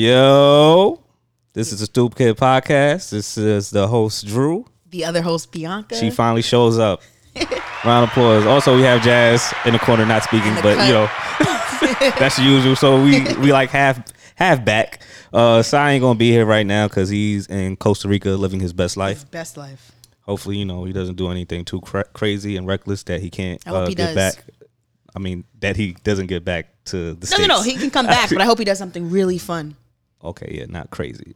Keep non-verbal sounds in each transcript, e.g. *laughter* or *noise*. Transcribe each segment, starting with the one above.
Yo, this is the Stoop Kid podcast. This is the host Drew. The other host, Bianca. She finally shows up. *laughs* Round of applause. Also, we have Jazz in the corner, not speaking, but cut. you *laughs* know that's the usual. So we we like half half back. Uh, Sai ain't gonna be here right now because he's in Costa Rica living his best life. Best life. Hopefully, you know he doesn't do anything too cra- crazy and reckless that he can't I hope uh, he get does. back. I mean that he doesn't get back to the No, states. no, no. He can come back, *laughs* but I hope he does something really fun. Okay, yeah, not crazy.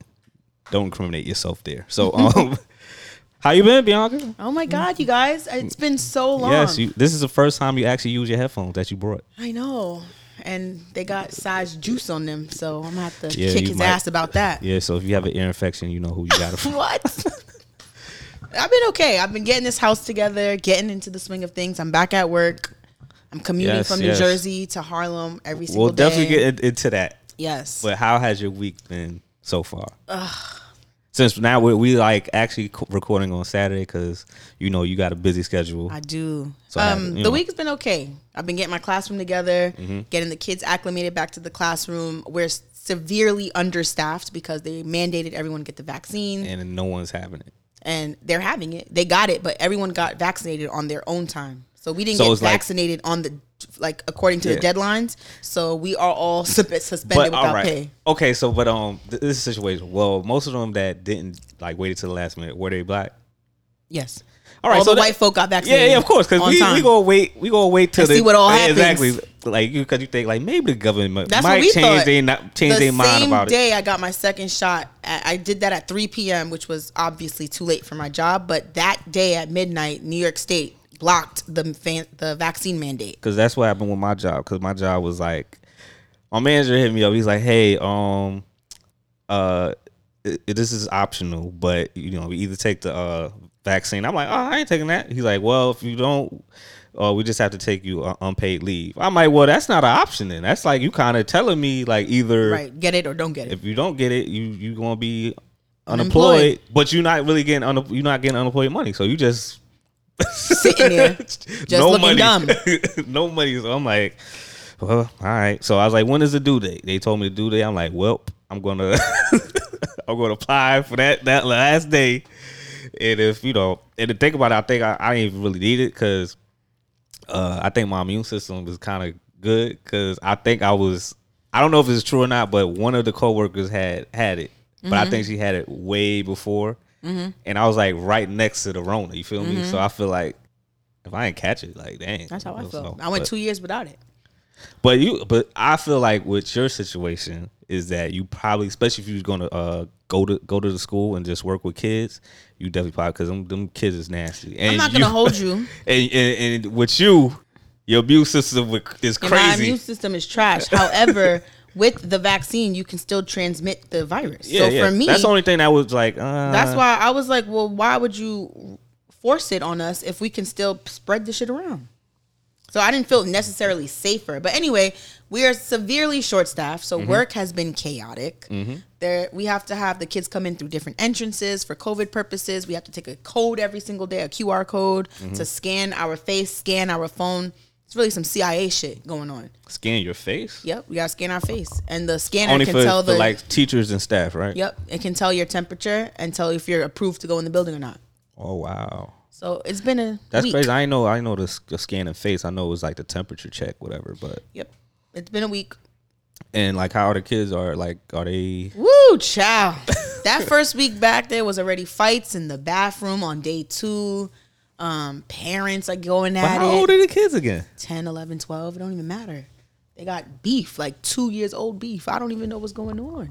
Don't incriminate yourself there. So, um, *laughs* how you been, Bianca? Oh my God, you guys. It's been so long. Yes, you, this is the first time you actually use your headphones that you brought. I know. And they got Sai's juice on them, so I'm going to have to Yeah, kick his might- ass about that. Yeah, so if you have an ear infection, you know who you got it from. What? *laughs* I've been okay. I've been getting this house together, getting into the swing of things. I'm back at work. I'm commuting Yes, from New yes. Jersey to Harlem every single day. we'll day. definitely get into that. Yes. But how has your week been so far? Since now we we like actually recording on Saturday because you know you got a busy schedule. I do. So um, you the know. week's been okay. I've been getting my classroom together, Mm-hmm. getting the kids acclimated back to the classroom. We're severely understaffed because they mandated everyone get the vaccine, and no one's having it. and they're having it. They got it, but everyone got vaccinated on their own time. So we didn't So get it's like- vaccinated on the like according to Yeah. the deadlines. So we are all *laughs* suspended But without right, pay. okay. So, but um, th- this situation. Well, most of them that didn't like waited till the last minute were they black? Yes. All right, all so the that- white folk got vaccinated. yeah, yeah, of course, because we time. we gonna wait, we gonna wait till the, see what all happens. Exactly, like you because you think like maybe the government That's might change their not change the their mind about it. day I got my second shot. I I did that at 3 p.m., which was obviously too late for my job. But that day at midnight, New York State blocked the fan, the vaccine mandate. Because that's what happened with my job. Because my job was like, my manager hit me up. He's like, "Hey, um, uh, i- i- this is optional, but you know, we either take the uh vaccine." I'm like, "Oh, I ain't taking that." He's like, "Well, if you don't." Uh, we just have to take you uh, unpaid leave. I'm like, well, that's not an option. Then that's like you kind of telling me like either Right, get it or don't get it. if you don't get it, you you gonna be Unemployed. unemployed, but you're not really getting un- you're not getting unemployed money. So you just Sitting there, *laughs* just looking money. dumb. *laughs* no money. So I'm like, well, all right. So I was like, when is the due date? They told me the due date. I'm like, well, I'm gonna *laughs* I'm gonna apply for that that last day. And if you know, and to think about it, I think I, I didn't even really need it because uh, I think my immune system was kind of good because I think I was. I don't know if it's true or not, but one of the coworkers had had it, but Mm-hmm. I think she had it way before, and I was like right next to the Rona. You feel me? So I feel like if I didn't catch it, like dang, Mm-hmm. That's how I feel. so- I went but- two years without it. but you, but I feel like with your situation is that you probably, especially if you're gonna uh, go to go to the school and just work with kids, you definitely probably because them, them kids is nasty. And I'm not gonna hold you. *laughs* And, and, and with you, your immune system is And my crazy. immune system is trash. However, *laughs* with the vaccine, you can still transmit the virus. yeah, so yeah. for me, that's the only thing that was like. Uh, That's why I was like, well, why would you force it on us if we can still spread the shit around? So I didn't feel necessarily safer. But anyway, we are severely short staffed, so mm-hmm. work has been chaotic. Mm-hmm. There we have to have the kids come in through different entrances for COVID purposes. We have to take a code every single day, a QR code mm-hmm. to scan our face, scan our phone. It's really some CIA shit going on. scan your face. Yep, we gotta scan our face. And the scanner Only can for, tell for the like teachers and staff, right? Yep, it can tell your temperature and tell if you're approved to go in the building or not. Oh wow, So it's been a that's week. crazy. I know. I know the, the scanning face. I know it was like the temperature check, whatever. But Yep, it's been a week. and like how are the kids are like, are they? Woo, chow. that *laughs* first week back there was already fights in the bathroom on day two. Um, parents are going But at how old it. are the kids again? 10, 11, 12. It don't even matter. They got beef, like two years old beef. I don't even know what's going on.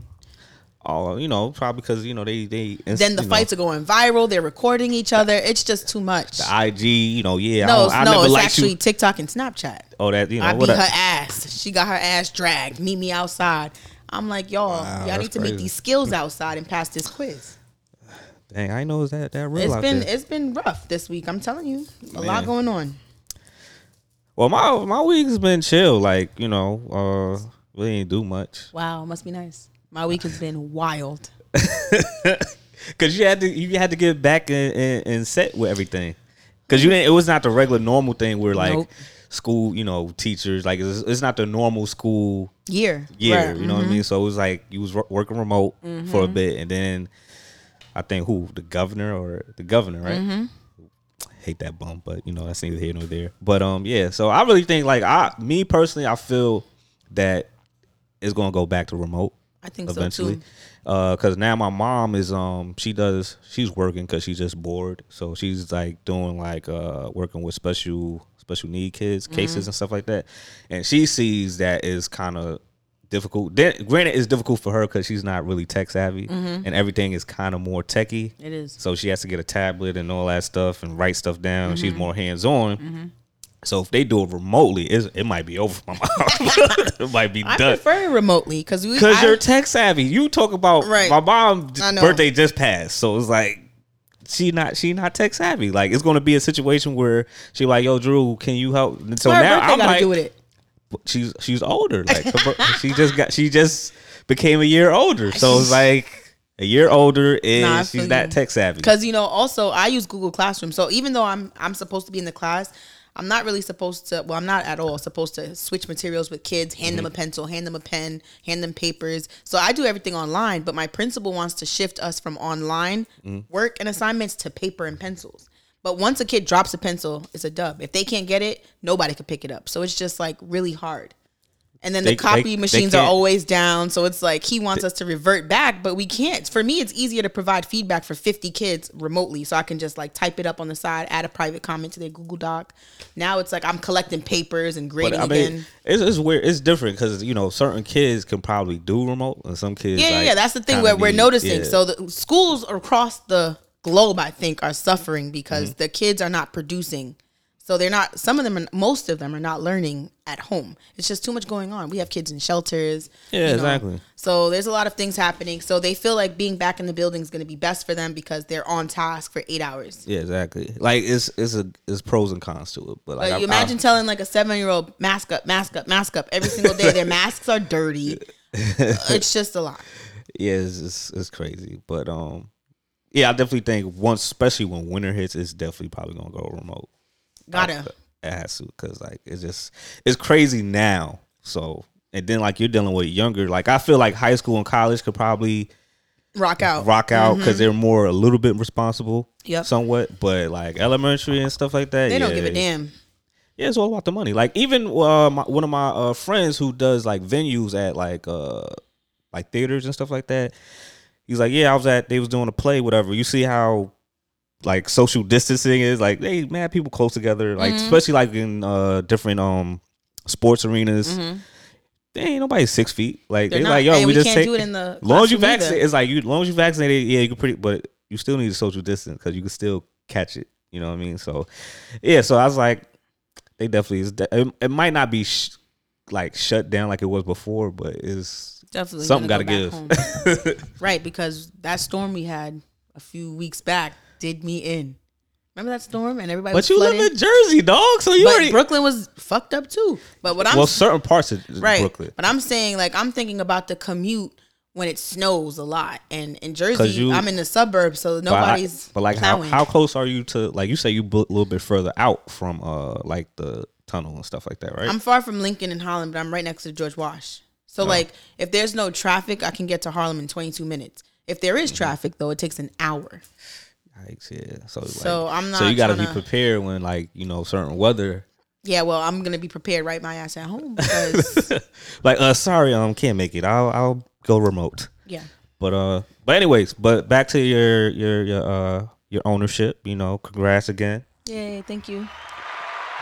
Oh, you know, probably because you know they they. Then the you know, fights are going viral. They're recording each other. It's just too much. The IG, you know, yeah. no, I, I no, it's actually You. TikTok and Snapchat. Oh, that you know I beat her ass. She got her ass dragged. Meet me outside. I'm like, y'all, Wow, y'all need to meet crazy. these skills outside and pass this quiz. Dang, I know that that real It's been there. it's been rough this week. I'm telling you, a Man. lot going on. Well, my my week's been chill. Like you know, uh, really ain't do much. Wow, must be nice. My week has been wild. *laughs* Cause you had to you had to get back and, and, and set with everything. Cause you didn't. It was not the regular normal thing where like Nope. school, you know, teachers. Like it's, it's not the normal school Year. year. Right. You know what I Mhm. mean? So it was like you was working remote for a bit, and then I think who the governor or the governor, right? Hate that bum, but you know that's neither here nor there. But um, yeah. So I really think like I, me personally, I feel that it's gonna go back to remote I think eventually. so too. Uh, cause now my mom is um she does she's working cause she's just bored, so she's like doing like uh working with special special need kids Mm-hmm. cases and stuff like that, and she sees that is kind of difficult. Then, granted, it's difficult for her because she's not really tech savvy, Mm-hmm. and everything is kind of more techy. It is. So she has to get a tablet and all that stuff and write stuff down. Mm-hmm. She's more hands on. So if they do it remotely, it's, it might be over for my mom. *laughs* it might be I done. prefer it remotely because. Because you're tech savvy. You talk about Right. my mom's birthday just passed, so it's like she not she not tech savvy. Like it's going to be a situation where she like, yo, Drew, can you help? And so her now I'm like, do with it. She's she's older. Like she just got she just became a year older, so it's *laughs* like a year older is Nah, she's not tech savvy. Because you know, also I use Google Classroom, so even though I'm I'm supposed to be in the class, I'm not really supposed to. Well, I'm not at all supposed to switch materials with kids, hand them a mm-hmm. pencil, hand them a pen, hand them papers. So I do everything online. But my principal wants to shift us from online mm-hmm. work and assignments to paper and pencils. But once a kid drops a pencil, it's a dub. If they can't get it, nobody can pick it up. So it's just like really hard. And then They- the copy they- they machines are always down. So it's like he wants us to revert back, but we can't. For me, it's easier to provide feedback for 50 kids remotely. So I can just like type it up on the side, add a private comment to their Google Doc. Now it's like I'm collecting papers and grading But I mean, again. it's, it's weird. It's different because you know certain kids can probably do remote, and some kids. Yeah, yeah, like, yeah. That's the thing kinda we're noticing. yeah. So the schools across the globe, I think, are suffering because Mm-hmm. the kids are not producing. So they're not. Some of them, are, most of them, are not learning at home. It's just too much going on. We have kids in shelters. Yeah, you know. exactly. So there's a lot of things happening. So they feel like being back in the building is going to be best for them because they're on task for eight hours. yeah, exactly. Like it's it's a it's pros and cons to it, but like Like I- you imagine telling like a seven year old mask up, mask up, mask up every single day. Their *laughs* masks are dirty. *laughs* it's just a lot. yeah, it's, it's it's crazy, but um, yeah, I definitely think once, especially when winter hits, it's definitely probably gonna go remote. Gotta. It has to because like it's just it's crazy now. So and then like you're dealing with younger. Like I feel like high school and college could probably Rock out. rock out because they're more a little bit responsible. Mm-hmm. Yep. Somewhat, but like elementary and stuff like that, They don't give a damn. Yeah, it's all about the money. Like even uh, my, one of my uh, friends who does like venues at like uh like theaters and stuff like that. He's like, yeah, I was at. They was doing a play, whatever. You see how like social distancing is like they mad people close together, like Mm-hmm. especially like in uh different um sports arenas. They ain't nobody six feet. Like Mm-hmm. They're they not. like, yo, we, we just can't take. do it in the long as you vaccinate. it's like you. Long as you vaccinated, yeah, you can pretty, but you still need a social distance because you can still catch it. You know what I mean? So, yeah. So I was like, they definitely is. de- It, it might not be sh- like shut down like it was before, but it's Definitely something got gonna go give. *laughs* right, because that storm we had a few weeks back did me in. Remember that storm and everybody was but you flooded? live in Jersey, dog. So you but already Brooklyn was fucked up too. But what I'm well certain parts of right, Brooklyn. but I'm saying like I'm thinking about the commute when it snows a lot, and in Jersey you- I'm in the suburbs, so But, I- nobody's. but like how, plowing. how close are you to like you say you booked a little bit further out from uh like the tunnel and stuff like that, right? I'm far from Lincoln and Holland, but I'm right next to George Wash. Oh. So like if there's no traffic, I can get to Harlem in 22 minutes. If there Mm-hmm. traffic though, it takes an hour. Yikes, yeah. So, So like, I'm not. So you got to be prepared when like you know certain weather. Yeah, well, I'm gonna be prepared right my ass at home *laughs* because like, uh, sorry, um, can't make it. I'll I'll go remote. yeah, But uh, but anyways, but back to your your your uh your ownership. You know, congrats again. yay, thank you.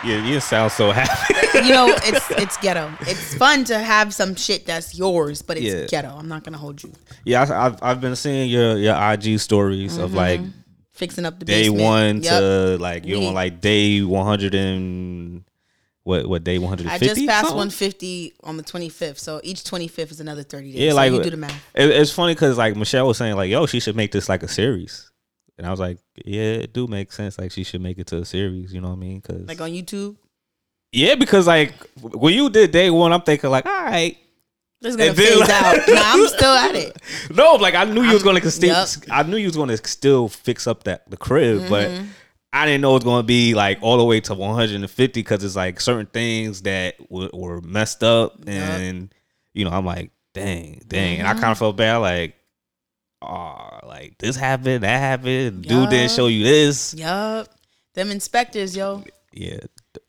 Yeah, you sound so happy. You know, *laughs* it's it's ghetto. It's fun to have some shit that's yours, but it's Yeah. ghetto. I'm not gonna hold you. yeah, I, I've I've been seeing your your IG stories of mm-hmm. like Fixing up the day basement. one Yep. to like you We- on like day one hundred and what what day one hundred I and just passed 150 on the 25th, so each 25th is another 30 days. Yeah, so like you do the math. It, it's funny because like Michelle was saying like, yo, she should make this like a series, and I was like, yeah, it do make sense. Like she should make it to a series. You know what I mean? Because Like on YouTube, yeah, because like when you did day one, I'm thinking like, all right, it's gonna phase like- out. Nah, I'm still at it. *laughs* no, like I knew you was gonna still, Yup. I knew you was gonna still fix up that the crib, but I didn't know it was going to be like all the way to 150 because it's like certain things that w- were messed up, and you know, I'm like, dang, dang, and I Mm-hmm. kind of felt bad, like, oh, like this happened, that happened, dude didn't show you this, Yup. Them inspectors, yo. yeah,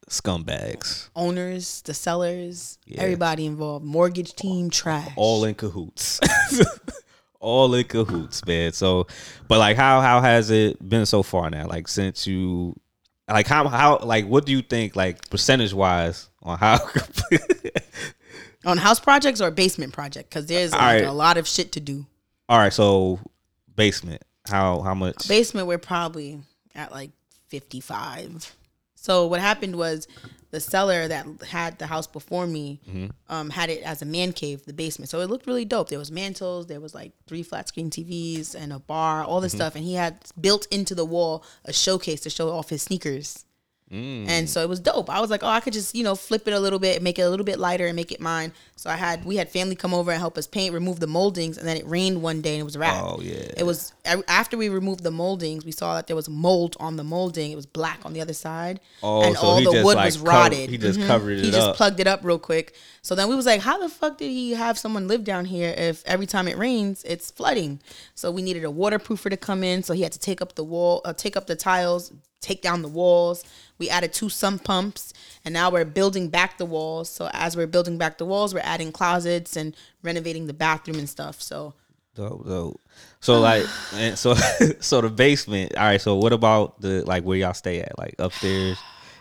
scumbags, Owners, the sellers, Yeah. everybody involved. Mortgage team, trash. all in cahoots. *laughs* all in cahoots, man. So, but like, how how has it been so far now? Like, since you, like, how how like, what do you think, like, percentage wise, on how? *laughs* On house projects or basement project? Because there's like, Alright. a lot of shit to do. All right, so basement, how how much? Basement, we're probably at like 55. So what happened was the seller that had the house before me Mm-hmm. um, had it as a man cave, the basement. So it looked really dope. There was mantles, there was like three flat screen TVs and a bar, all Mm-hmm. this stuff. And he had built into the wall a showcase to show off his sneakers. Mm. And so it was dope. I was like, oh, I could just, you know, flip it a little bit, make it a little bit lighter and make it mine. So I had, we had family come over and help us paint, remove the moldings. And then it rained one day and it was wrapped. Oh yeah, It was after we removed the moldings, we saw that there was mold on the molding. It was black on the other side, Oh, and so all he the just, wood like, was rotted. he just Mhm. covered it He just up. plugged it up real quick. So then we was like, how the fuck did he have someone live down here if every time it rains it's flooding? So we needed a waterproofer to come in. So he had to take up the wall, uh, take up the tiles, take down the walls. We added two sump pumps, and now we're building back the walls. So as we're building back the walls, we're adding closets and renovating the bathroom and stuff. So dope, dope. So like, *sighs* and so *laughs* so the basement. All right, so what about the like where y'all stay at, like upstairs?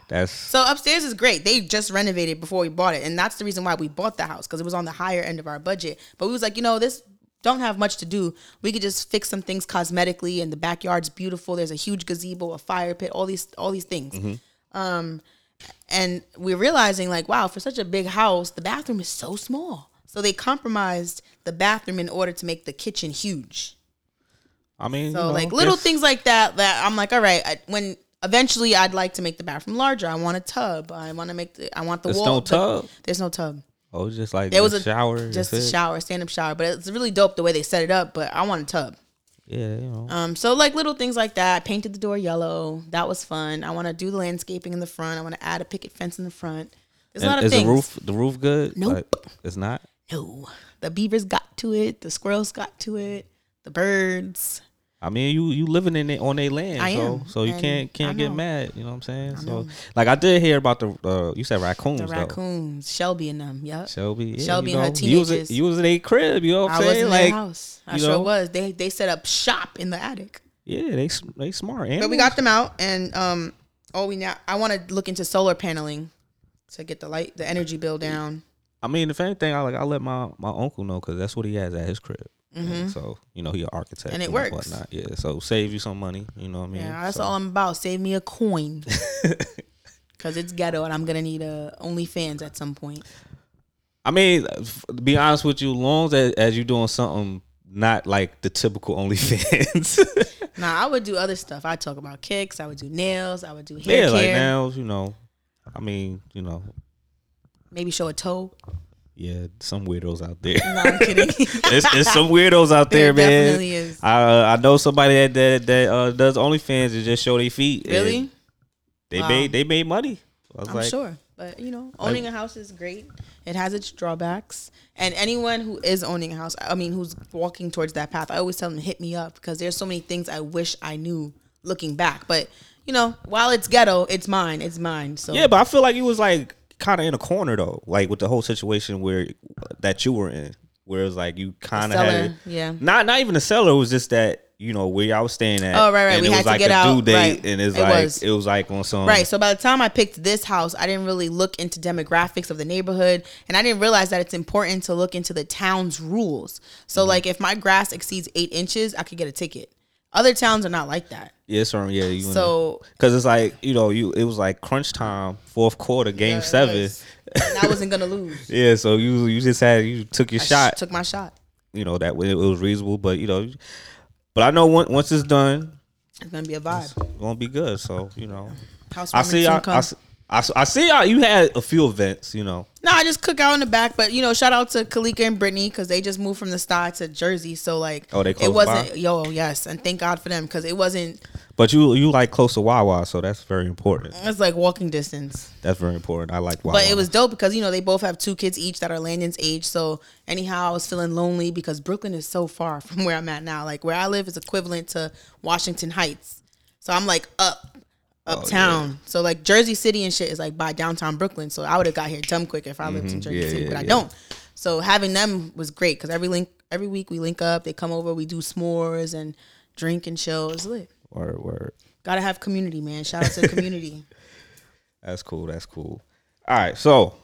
That's So upstairs is great. They just renovated before we bought it, and that's the reason why we bought the house because it was on the higher end of our budget. But we was like, you know, this don't have much to do. We could just fix some things cosmetically, and the backyard's beautiful. There's a huge gazebo, a fire pit, all these all these things. Um, and we're realizing like, wow, for such a big house, the bathroom is so small. So they compromised the bathroom in order to make the kitchen huge. I mean, So you know, like little things like that that I'm like, all right, I, when eventually I'd like to make the bathroom larger. I want a tub. I want to make the I want the There's wall. no tub? there's no tub. Oh, it's just like it was a shower, just a shower, stand up shower, but it's really dope the way they set it up. But I want a tub. Yeah, you know. Um, so like little things like that. I painted the door yellow. That was fun. I want to do the landscaping in the front. I want to add a picket fence in the front. There's a lot And of is things. the roof the roof good? Nope. Like, it's not. No, the beavers got to it. The squirrels got to it. The birds. I mean, you you living in it on their land, I so am, so you and can't can't get mad. You know what I'm saying? so like I did hear about the uh, you said raccoons The though. raccoons. Shelby and them. Yep. Shelby, yeah, Shelby you and her know, you was, teenagers. you was in a crib. You know what I I'm was saying? in Like their house. I sure know? was. They they set up shop in the attic. yeah, they they smart. But we got them out, and um, oh, we now I want to look into solar paneling to get the light, the energy bill down. I mean, if anything, I like I let my my uncle know because that's what he has at his crib. And So you know he an architect Mm-hmm. And it and works. Whatnot. Yeah, so save you some money. You know what I mean? Yeah, that's So- all I'm about. Save me a coin, *laughs* cause it's ghetto, and I'm gonna need a OnlyFans at some point. I mean, f- be honest with you, long as as you're doing something not like the typical *laughs* OnlyFans. *laughs* Nah, I would do other stuff. I talk about kicks. I would do nails. I would do hair yeah, like nails, you know. I mean, you know, Maybe show a toe. Yeah, some weirdos out there. No, I'm kidding. *laughs* it's, it's some weirdos out there, There man. definitely is. I uh, I know somebody that that, that uh, does OnlyFans and just show their feet. Really? They Wow. made they made money. I was I'm like, sure. But you know, owning a house is great. It has its drawbacks. And anyone who is owning a house, I mean who's walking towards that path, I always tell them hit me up because there's so many things I wish I knew looking back. But you know, while it's ghetto, it's mine. It's mine. So Yeah, but I feel like it was like kind of in a corner though, like with the whole situation where that you were in, where it was like you kind of had yeah. not not even the seller. It was just that you know where y'all was staying at. Oh, right, right. And We it had was to like get a out, due date, right. and it's It like was. it was like on some Right. So by the time I picked this house, I didn't really look into demographics of the neighborhood and I didn't realize that it's important to look into the town's rules. So mm-hmm. like if my grass exceeds eight inches, I could get a ticket. Other towns are not like that. Yeah, so yeah, you So because it's like you know you it was like crunch time, fourth quarter, game Yeah, seven. was. and I wasn't gonna lose. *laughs* Yeah, so you you just had you took your I sh- shot. took my shot. you know that it was reasonable, but you know, but I know once once it's done, It's gonna be a vibe. it's gonna be good. So you know, I see come. I, see- I, see- I see y'all. You had a few events, you know. No, I just cook out in the back, but you know, shout out to Kalika and Brittany because they just moved from the star to Jersey. So like, Oh, they it wasn't by? yo yes, and thank God for them because it wasn't. But you you like close to Wawa, so that's very important. It's like walking distance. That's very important. I like Wawa. But it was dope because you know they both have two kids each that are Landon's age. So anyhow, I was feeling lonely because Brooklyn is so far *laughs* from where I'm at now. Like where I live is equivalent to Washington Heights. So I'm like up uptown. So like Jersey City and shit is like by downtown Brooklyn. So I would have got here dumb quick if I lived in Jersey Yeah, City, yeah, but I don't. So having them was great because every link every week we link up. They come over, we do s'mores and drink and chill. It's lit. word word. Gotta have community, man. Shout out to the community. *laughs* That's cool. That's cool. All right, so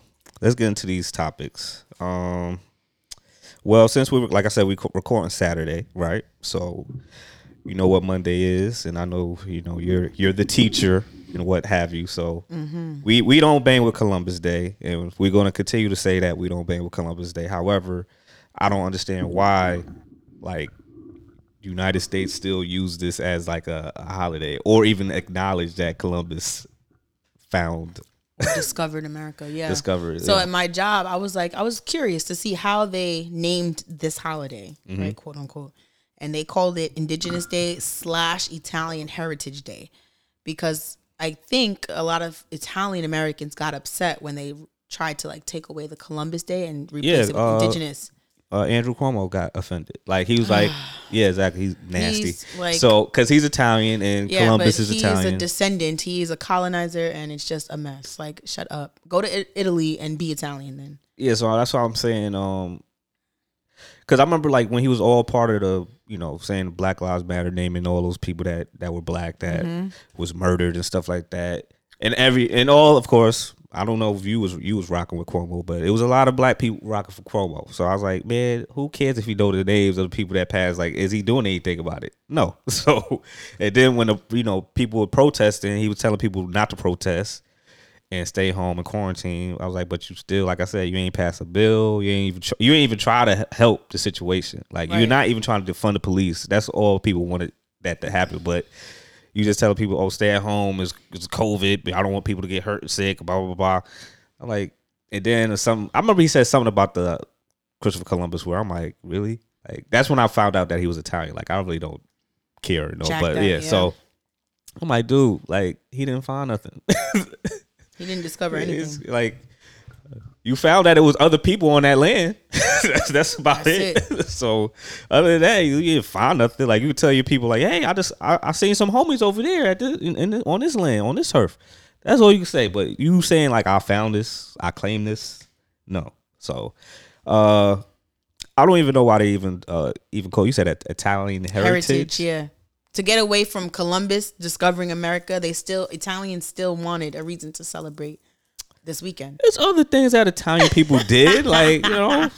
let's get into these topics. Um, well, since we were, like I said, we co- recording Saturday, right? So you know what Monday is, and I know you know you're you're the teacher and what have you. So we we don't bang with Columbus Day, and we're going to continue to say that we don't bang with Columbus Day. However, I don't understand why, like. United States still use this as like a, a holiday, or even acknowledge that Columbus found discovered America. Yeah, Discovered, So yeah. at my job, I was like, I was curious to see how they named this holiday, Mm-hmm. right, quote unquote, and they called it Indigenous Day slash Italian Heritage Day, because I think a lot of Italian Americans got upset when they tried to like take away the Columbus Day and replace Yeah, it with uh, Indigenous. uh, Andrew Cuomo got offended. Like he was like, *sighs* yeah, exactly. He's nasty. He's, like- so because he's Italian and Yeah, Columbus but is he's Italian. a descendant. He's a colonizer, and it's just a mess. Like, shut up. Go to Italy and be Italian then. yeah, so that's why I'm saying. Um, because I remember like when he was all part of the, you know, saying Black Lives Matter, naming all those people that that were black that Mm-hmm. was murdered and stuff like that, and every and all, of course. I don't know if you was you was rocking with Cuomo, but it was a lot of black people rocking for Cuomo. So I was like, man, who cares if you know the names of the people that passed? Like, is he doing anything about it? No. *laughs* So, and then when the you know people were protesting, he was telling people not to protest and stay home and quarantine. I was like, but you still, like I said, you ain't pass a bill. You ain't even tr- you ain't even try to help the situation. Like you're not even trying to defund the police. That's all people wanted that to happen, but. You just telling people, "Oh, stay at home. It's, it's COVID. I don't want people to get hurt, and sick, blah blah blah." I'm like, and then some. I remember he said something about the Christopher Columbus, where I'm like, really? Like that's when I found out that he was Italian. Like I really don't care, no. Jack but that, yeah, yeah. so I'm like, dude, like he didn't find nothing. *laughs* He didn't discover anything. It's like you found that it was other people on that land. *laughs* that's, that's about That's it. *laughs* so other than that, you, you didn't find nothing. Like you tell your people, like, hey, I just I, I seen some homies over there at this in, in, on this land on this turf. That's all you can say. But you saying like I found this, I claim this, no. So uh I don't even know why they even uh even call you said that Italian heritage. heritage. yeah. To get away from Columbus discovering America, they still Italians still wanted a reason to celebrate this weekend. There's other things that Italian people *laughs* did, like you know,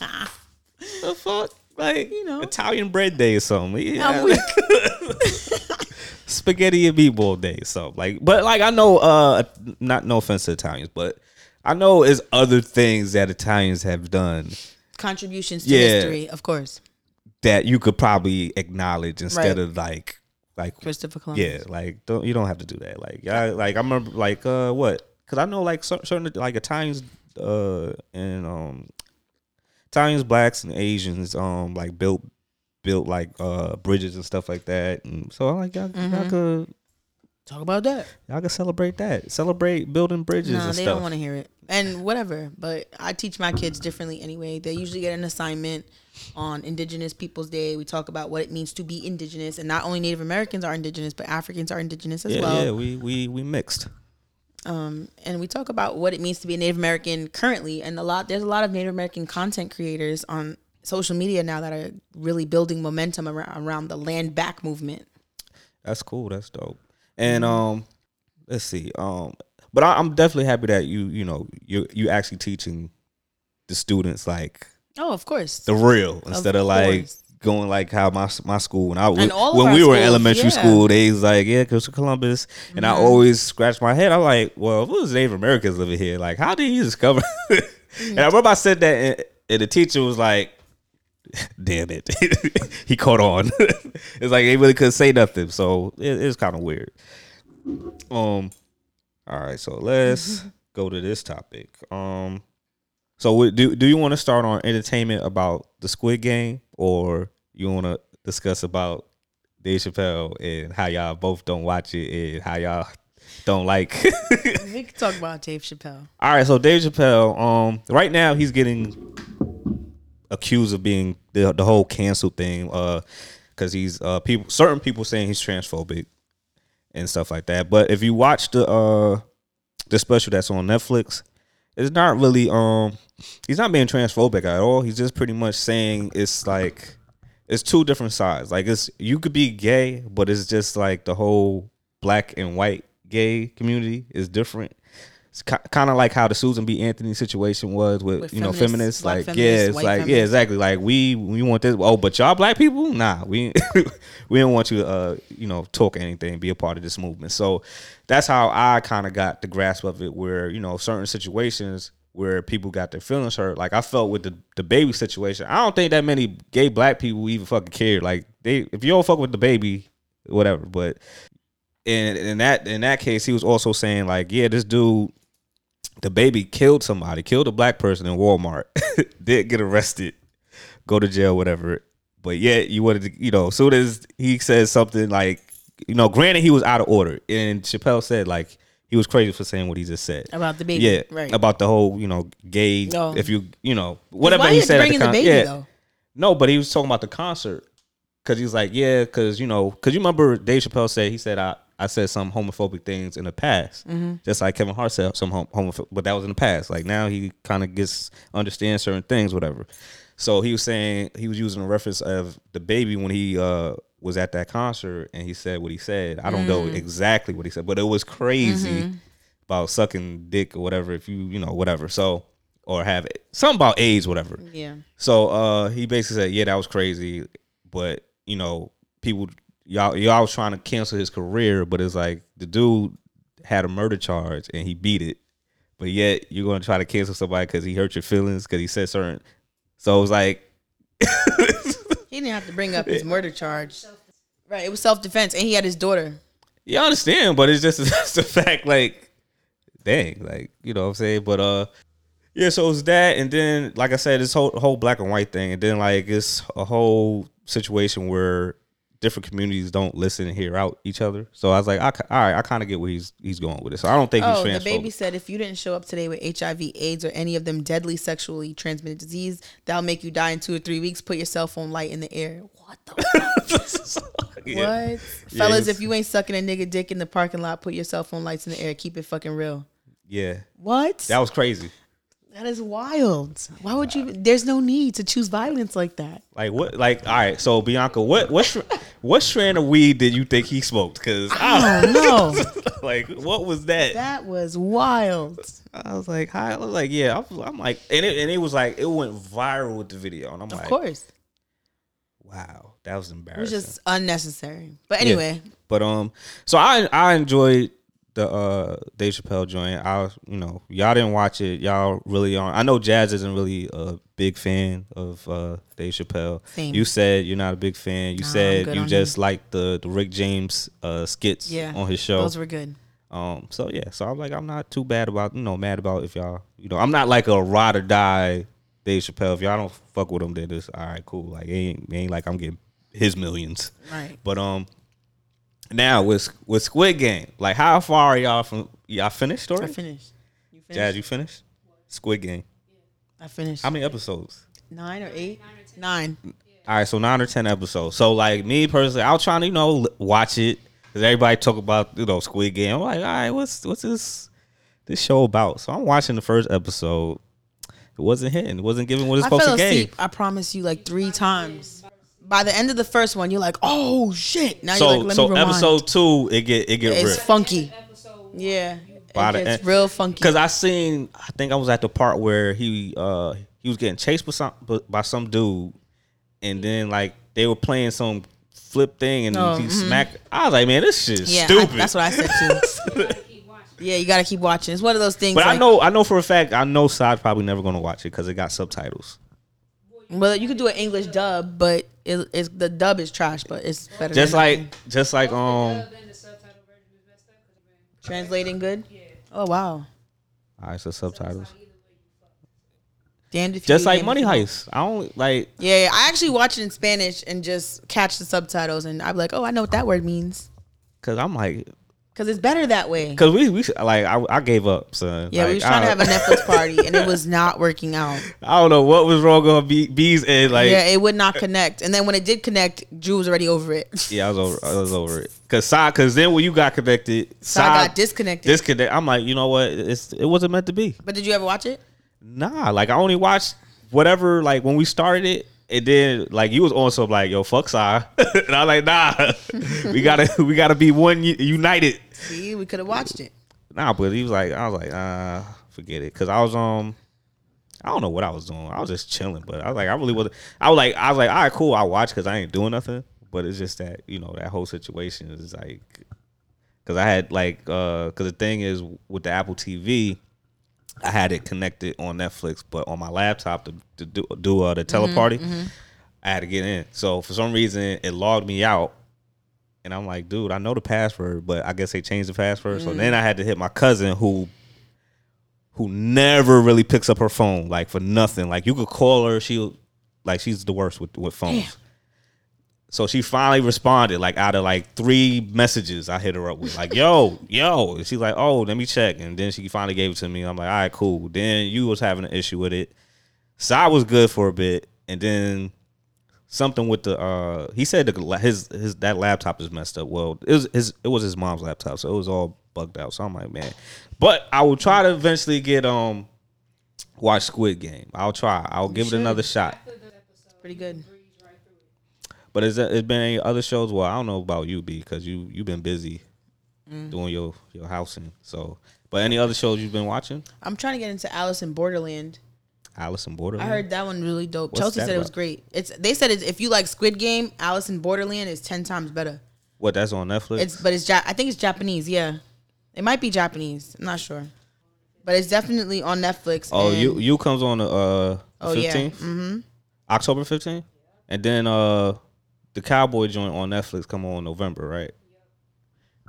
the fuck, like you know, Italian bread day or something. Yeah. I'm. *laughs* Spaghetti and meatball day, or something like. But like I know, uh, not no offense to Italians, but I know is other things that Italians have done Contributions to Yeah. history, of course. that you could probably acknowledge instead Right. of like, like Christopher Columbus. Yeah, like don't you don't have to do that. Like I like I remember like uh what? Because I know like certain like Italians uh and um Italians, blacks, and Asians um like built built like uh bridges and stuff like that. And so I like y'all, Mm-hmm. y'all could Talk about that. y'all could celebrate that. Celebrate building bridges No, and they stuff. don't want to hear it. And whatever. But I teach my kids differently anyway. They usually get an assignment on Indigenous Peoples Day. We talk about what it means to be indigenous. And not only Native Americans are indigenous, but Africans are indigenous as yeah, well. yeah, we we we mixed. um, and we talk about what it means to be a Native American currently. And a lot, there's a lot of Native American content creators on social media now that are really building momentum around, around the land back movement. That's cool. That's dope. And um, let's see. Um, but I, I'm definitely happy that you you know you you actually teaching the students like Oh, of course. the real instead of, like course. going like how my my school when I when we were in elementary yeah. school they was like yeah Christopher Columbus and I always scratch my head I'm like well if it was Native Americans living here like how did you discover *laughs* and I remember I said that and, and the teacher was like *laughs* damn it. *laughs* He caught on. *laughs* It's like they really couldn't say nothing. So it, it's kind of weird. Um all right so let's go to this topic. Um so do do you want to start on entertainment about the Squid Game, or you want to discuss about Dave Chappelle and how y'all both don't watch it and how y'all don't like. we can talk about Dave Chappelle. All right, so Dave Chappelle, um, right now he's getting accused of being the the whole cancel thing, uh, because he's uh people certain people saying he's transphobic and stuff like that. But if you watch the uh the special that's on Netflix, it's not really um he's not being transphobic at all. He's just pretty much saying it's like it's two different sides. Like it's you could be gay, but it's just like the whole black and white gay community is different. It's kind of like how the Susan B. Anthony situation was with, With you know feminists, feminists. Like feminists, yeah, it's like yeah, exactly. Like we we want this. Oh, but y'all black people, nah, we *laughs* we don't want you to uh you know talk anything, be a part of this movement. So that's how I kind of got the grasp of it. Where you know certain situations where people got their feelings hurt. Like I felt with the DaBaby situation. I don't think that many gay black people even fucking care. Like they if you don't fuck with DaBaby, whatever. But in in that in that case, he was also saying like, yeah, this dude, DaBaby killed somebody, killed a black person in Walmart, *laughs* did get arrested, go to jail, whatever. But yet you wanted to, you know, as soon as he says something like, you know, granted he was out of order, and Chappelle said like he was crazy for saying what he just said About DaBaby. yeah, Right. about the whole you know gay. Oh. If you you know whatever Why he said at the, DaBaby yeah. though? No, but he was talking about the concert because he was like, yeah, because you know, because you remember Dave Chappelle said he said I I said some homophobic things in the past, Mm-hmm. just like Kevin Hart said some hom- homophobic, but that was in the past. Like now he kind of gets understands certain things, whatever. So he was saying he was using a reference of DaBaby when he uh was at that concert and he said what he said. I don't know Mm. exactly what he said, but it was crazy Mm-hmm. about sucking dick or whatever. If you you know whatever, so or have it something about AIDS, whatever. Yeah. So uh he basically said, Yeah, that was crazy. But, you know, people y'all y'all was trying to cancel his career, but it's like the dude had a murder charge and he beat it. But yet you're gonna try to cancel somebody because he hurt your feelings because he said certain so it was like *laughs* He didn't have to bring up his murder charge. Right. It was self defense, and he had his daughter. Yeah, I understand, but it's just *laughs* it's the fact like dang, like, you know what I'm saying? But uh yeah, so it's that, and then like I said, this whole whole black and white thing, and then like it's a whole situation where different communities don't listen and hear out each other. So I was like, I, all right, I kind of get where he's he's going with it. So I don't think Oh, he's DaBaby said if you didn't show up today with HIV, AIDS, or any of them deadly sexually transmitted disease, that'll make you die in two or three weeks. Put your cell phone light in the air. What the *laughs* *laughs* Yeah. what? Fellas, if you ain't sucking a nigga dick in the parking lot, put your cell phone lights in the air. Keep it fucking real. Yeah, What? that was crazy. that is wild. Why would you? There's no need to choose violence like that. Like what? Like all right. So Bianca, what what str- what strand of weed did you think he smoked? Because I don't know. *laughs* like what was that? that was wild. I was like, hi. I was like, yeah. I was, I'm like, and it and it was like it went viral with the video, and I'm like Of like, course, wow, that was embarrassing. it embarrassing. was just unnecessary. But anyway, But um, so I I enjoyed the uh Dave Chappelle joint. I was, you know, y'all didn't watch it. Y'all really aren't. I know Jazz isn't really a big fan of uh Dave Chappelle. Same. You said you're not a big fan. You said you just like the the Rick James uh skits yeah, on his show. those were good. Um, so yeah, so I'm like, I'm not too bad about, you know, mad about if y'all, you know, I'm not like a ride or die Dave Chappelle. If y'all don't fuck with him, then it's all right, cool. Like, it ain't, it ain't like I'm getting his millions. Right. But um, now with with Squid Game, like, how far are y'all from? Y'all finished I already? finished. You finished? Jazz, you finished? Squid Game. I finished. How many episodes? Nine or eight? Nine. All right, so nine or ten episodes. So like me personally, I was trying to you know l- watch it because everybody talk about you know Squid Game. I'm like, all right, what's what's this this show about? So I'm watching the first episode. It wasn't hitting. It wasn't giving what it's I supposed fell to asleep. give. I promise you, like three times. By the end of the first one, you're like, "Oh shit!" Now So you're like, "Let so me rewind." episode two, it get it get it's ripped. funky. Yeah, By it the gets end- real funky. Because I seen, I think I was at the part where he uh he was getting chased by some by some dude, and then like they were playing some flip thing and Oh, he mhm. smacked. I was like, man, this shit is yeah, I- stupid. that's what I said too. *laughs* yeah, you gotta keep watching. It's one of those things. But I know, I know for a fact, I know Sai probably never gonna watch it because it got subtitles. Well, you could do an English dub, but it, it's the dub is trash, but it's better. Just than like, nothing. just like, um, translating good. Oh wow. all right, so subtitles. Damned if Just like Money if. Heist. I don't like Yeah, yeah, I actually watch it in Spanish and just catch the subtitles, and I'm like, oh, I know what that word means because I'm like because it's better that way. because we we like I, I gave up, son. Yeah, we was trying to have a Netflix party, and it was not working out. *laughs* I don't know what was wrong on B, B's end. Like yeah, it would not connect. And then when it did connect, Drew was already over it. *laughs* Yeah, I was over. I was over it. Cause Sai, cause then when you got connected, So I got disconnected. disconnect. I'm like, you know what? It's it wasn't meant to be. but did you ever watch it? Nah, like I only watched whatever. Like when we started it, and then like you was on also like, yo, fuck Sai, *laughs* and I was like, nah, *laughs* we gotta we gotta be one united. See, we could have watched it. Nah, but he was like, I was like, uh, forget it, cause I was um. I don't know what I was doing. I was just chilling, but I was like, I really wasn't. I was like, I was like, all right, cool. I watch because I ain't doing nothing. But it's just that you know that whole situation is like, because I had like, uh, because the thing is with the Apple TV, I had it connected on Netflix, but on my laptop to, to do, do uh, the teleparty, I had to get in. So for some reason, it logged me out, and I'm like, dude, I know the password, but I guess they changed the password. So then I had to hit my cousin who who never really picks up her phone, like for nothing. Like you could call her, she like she's the worst with with phones. So she finally responded, like out of like three messages I hit her up with, like "Yo, yo." And she's like, "Oh, let me check." And then she finally gave it to me. I'm like, "All right, cool." Then you was having an issue with it. Sai was good for a bit, and then something with the uh he said the, his his that laptop is messed up. Well, it was his it was his mom's laptop, so it was all bugged out. So I'm like, man, but I will try to eventually get um watch Squid Game. I'll try. I'll give it should. another shot. It's pretty good. But is there, has been any other shows? Well, I don't know about you, B, because you you've been busy Mm. doing your your housing. So, but any other shows you've been watching? I'm trying to get into Alice in Borderland. Alice in Borderland. I heard that one really dope. What's Chelsea said it was great. It's they said it's, if you like Squid Game, Alice in Borderland is ten times better. what that's on Netflix. It's but it's ja- I think it's Japanese. Yeah, it might be Japanese. I'm not sure, but it's definitely on Netflix. oh, you you comes on the uh Oh, yeah. fifteenth, mm-hmm. October fifteenth, and then uh the Cowboy joint on Netflix come on November, right?